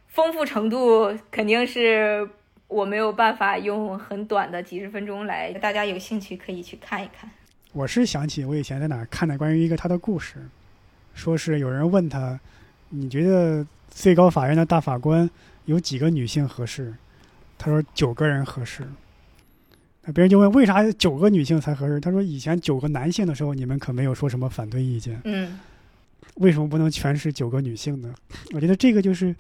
丰富程度肯定是我没有办法用很短的几十分钟来，大家有兴趣可以去看一看。我是想起我以前在哪看的关于一个他的故事，说是有人问他，你觉得最高法院的大法官有几个女性合适？他说九个人合适，那别人就问为啥九个女性才合适？他说以前九个男性的时候，你们可没有说什么反对意见。嗯，为什么不能全是九个女性呢？我觉得这个就是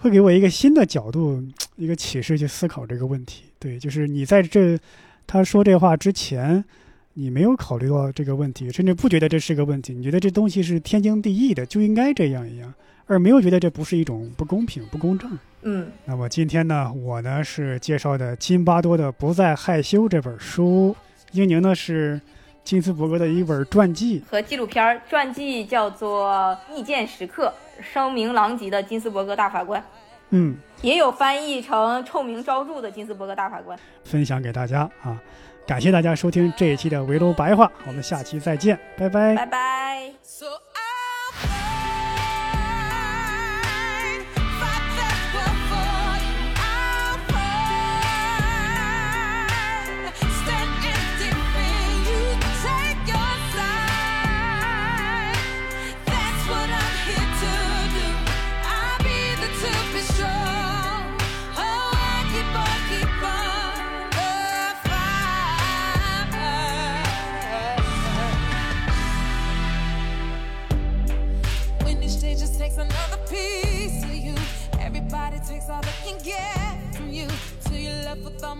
会给我一个新的角度，一个启示去思考这个问题。对，就是你在这他说这话之前，你没有考虑到这个问题，甚至不觉得这是个问题，你觉得这东西是天经地义的，就应该这样一样，而没有觉得这不是一种不公平、不公正。嗯，那么今天呢，我呢是介绍的金巴多的《不再害羞》这本书，英宁呢是金斯伯格的一本传记和纪录片儿，传记叫做《意见时刻》，声名狼藉的金斯伯格大法官，嗯，也有翻译成臭名昭著的金斯伯格大法官，分享给大家啊，感谢大家收听这一期的围炉白话，我们下期再见，拜拜，拜拜。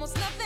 Almost nothing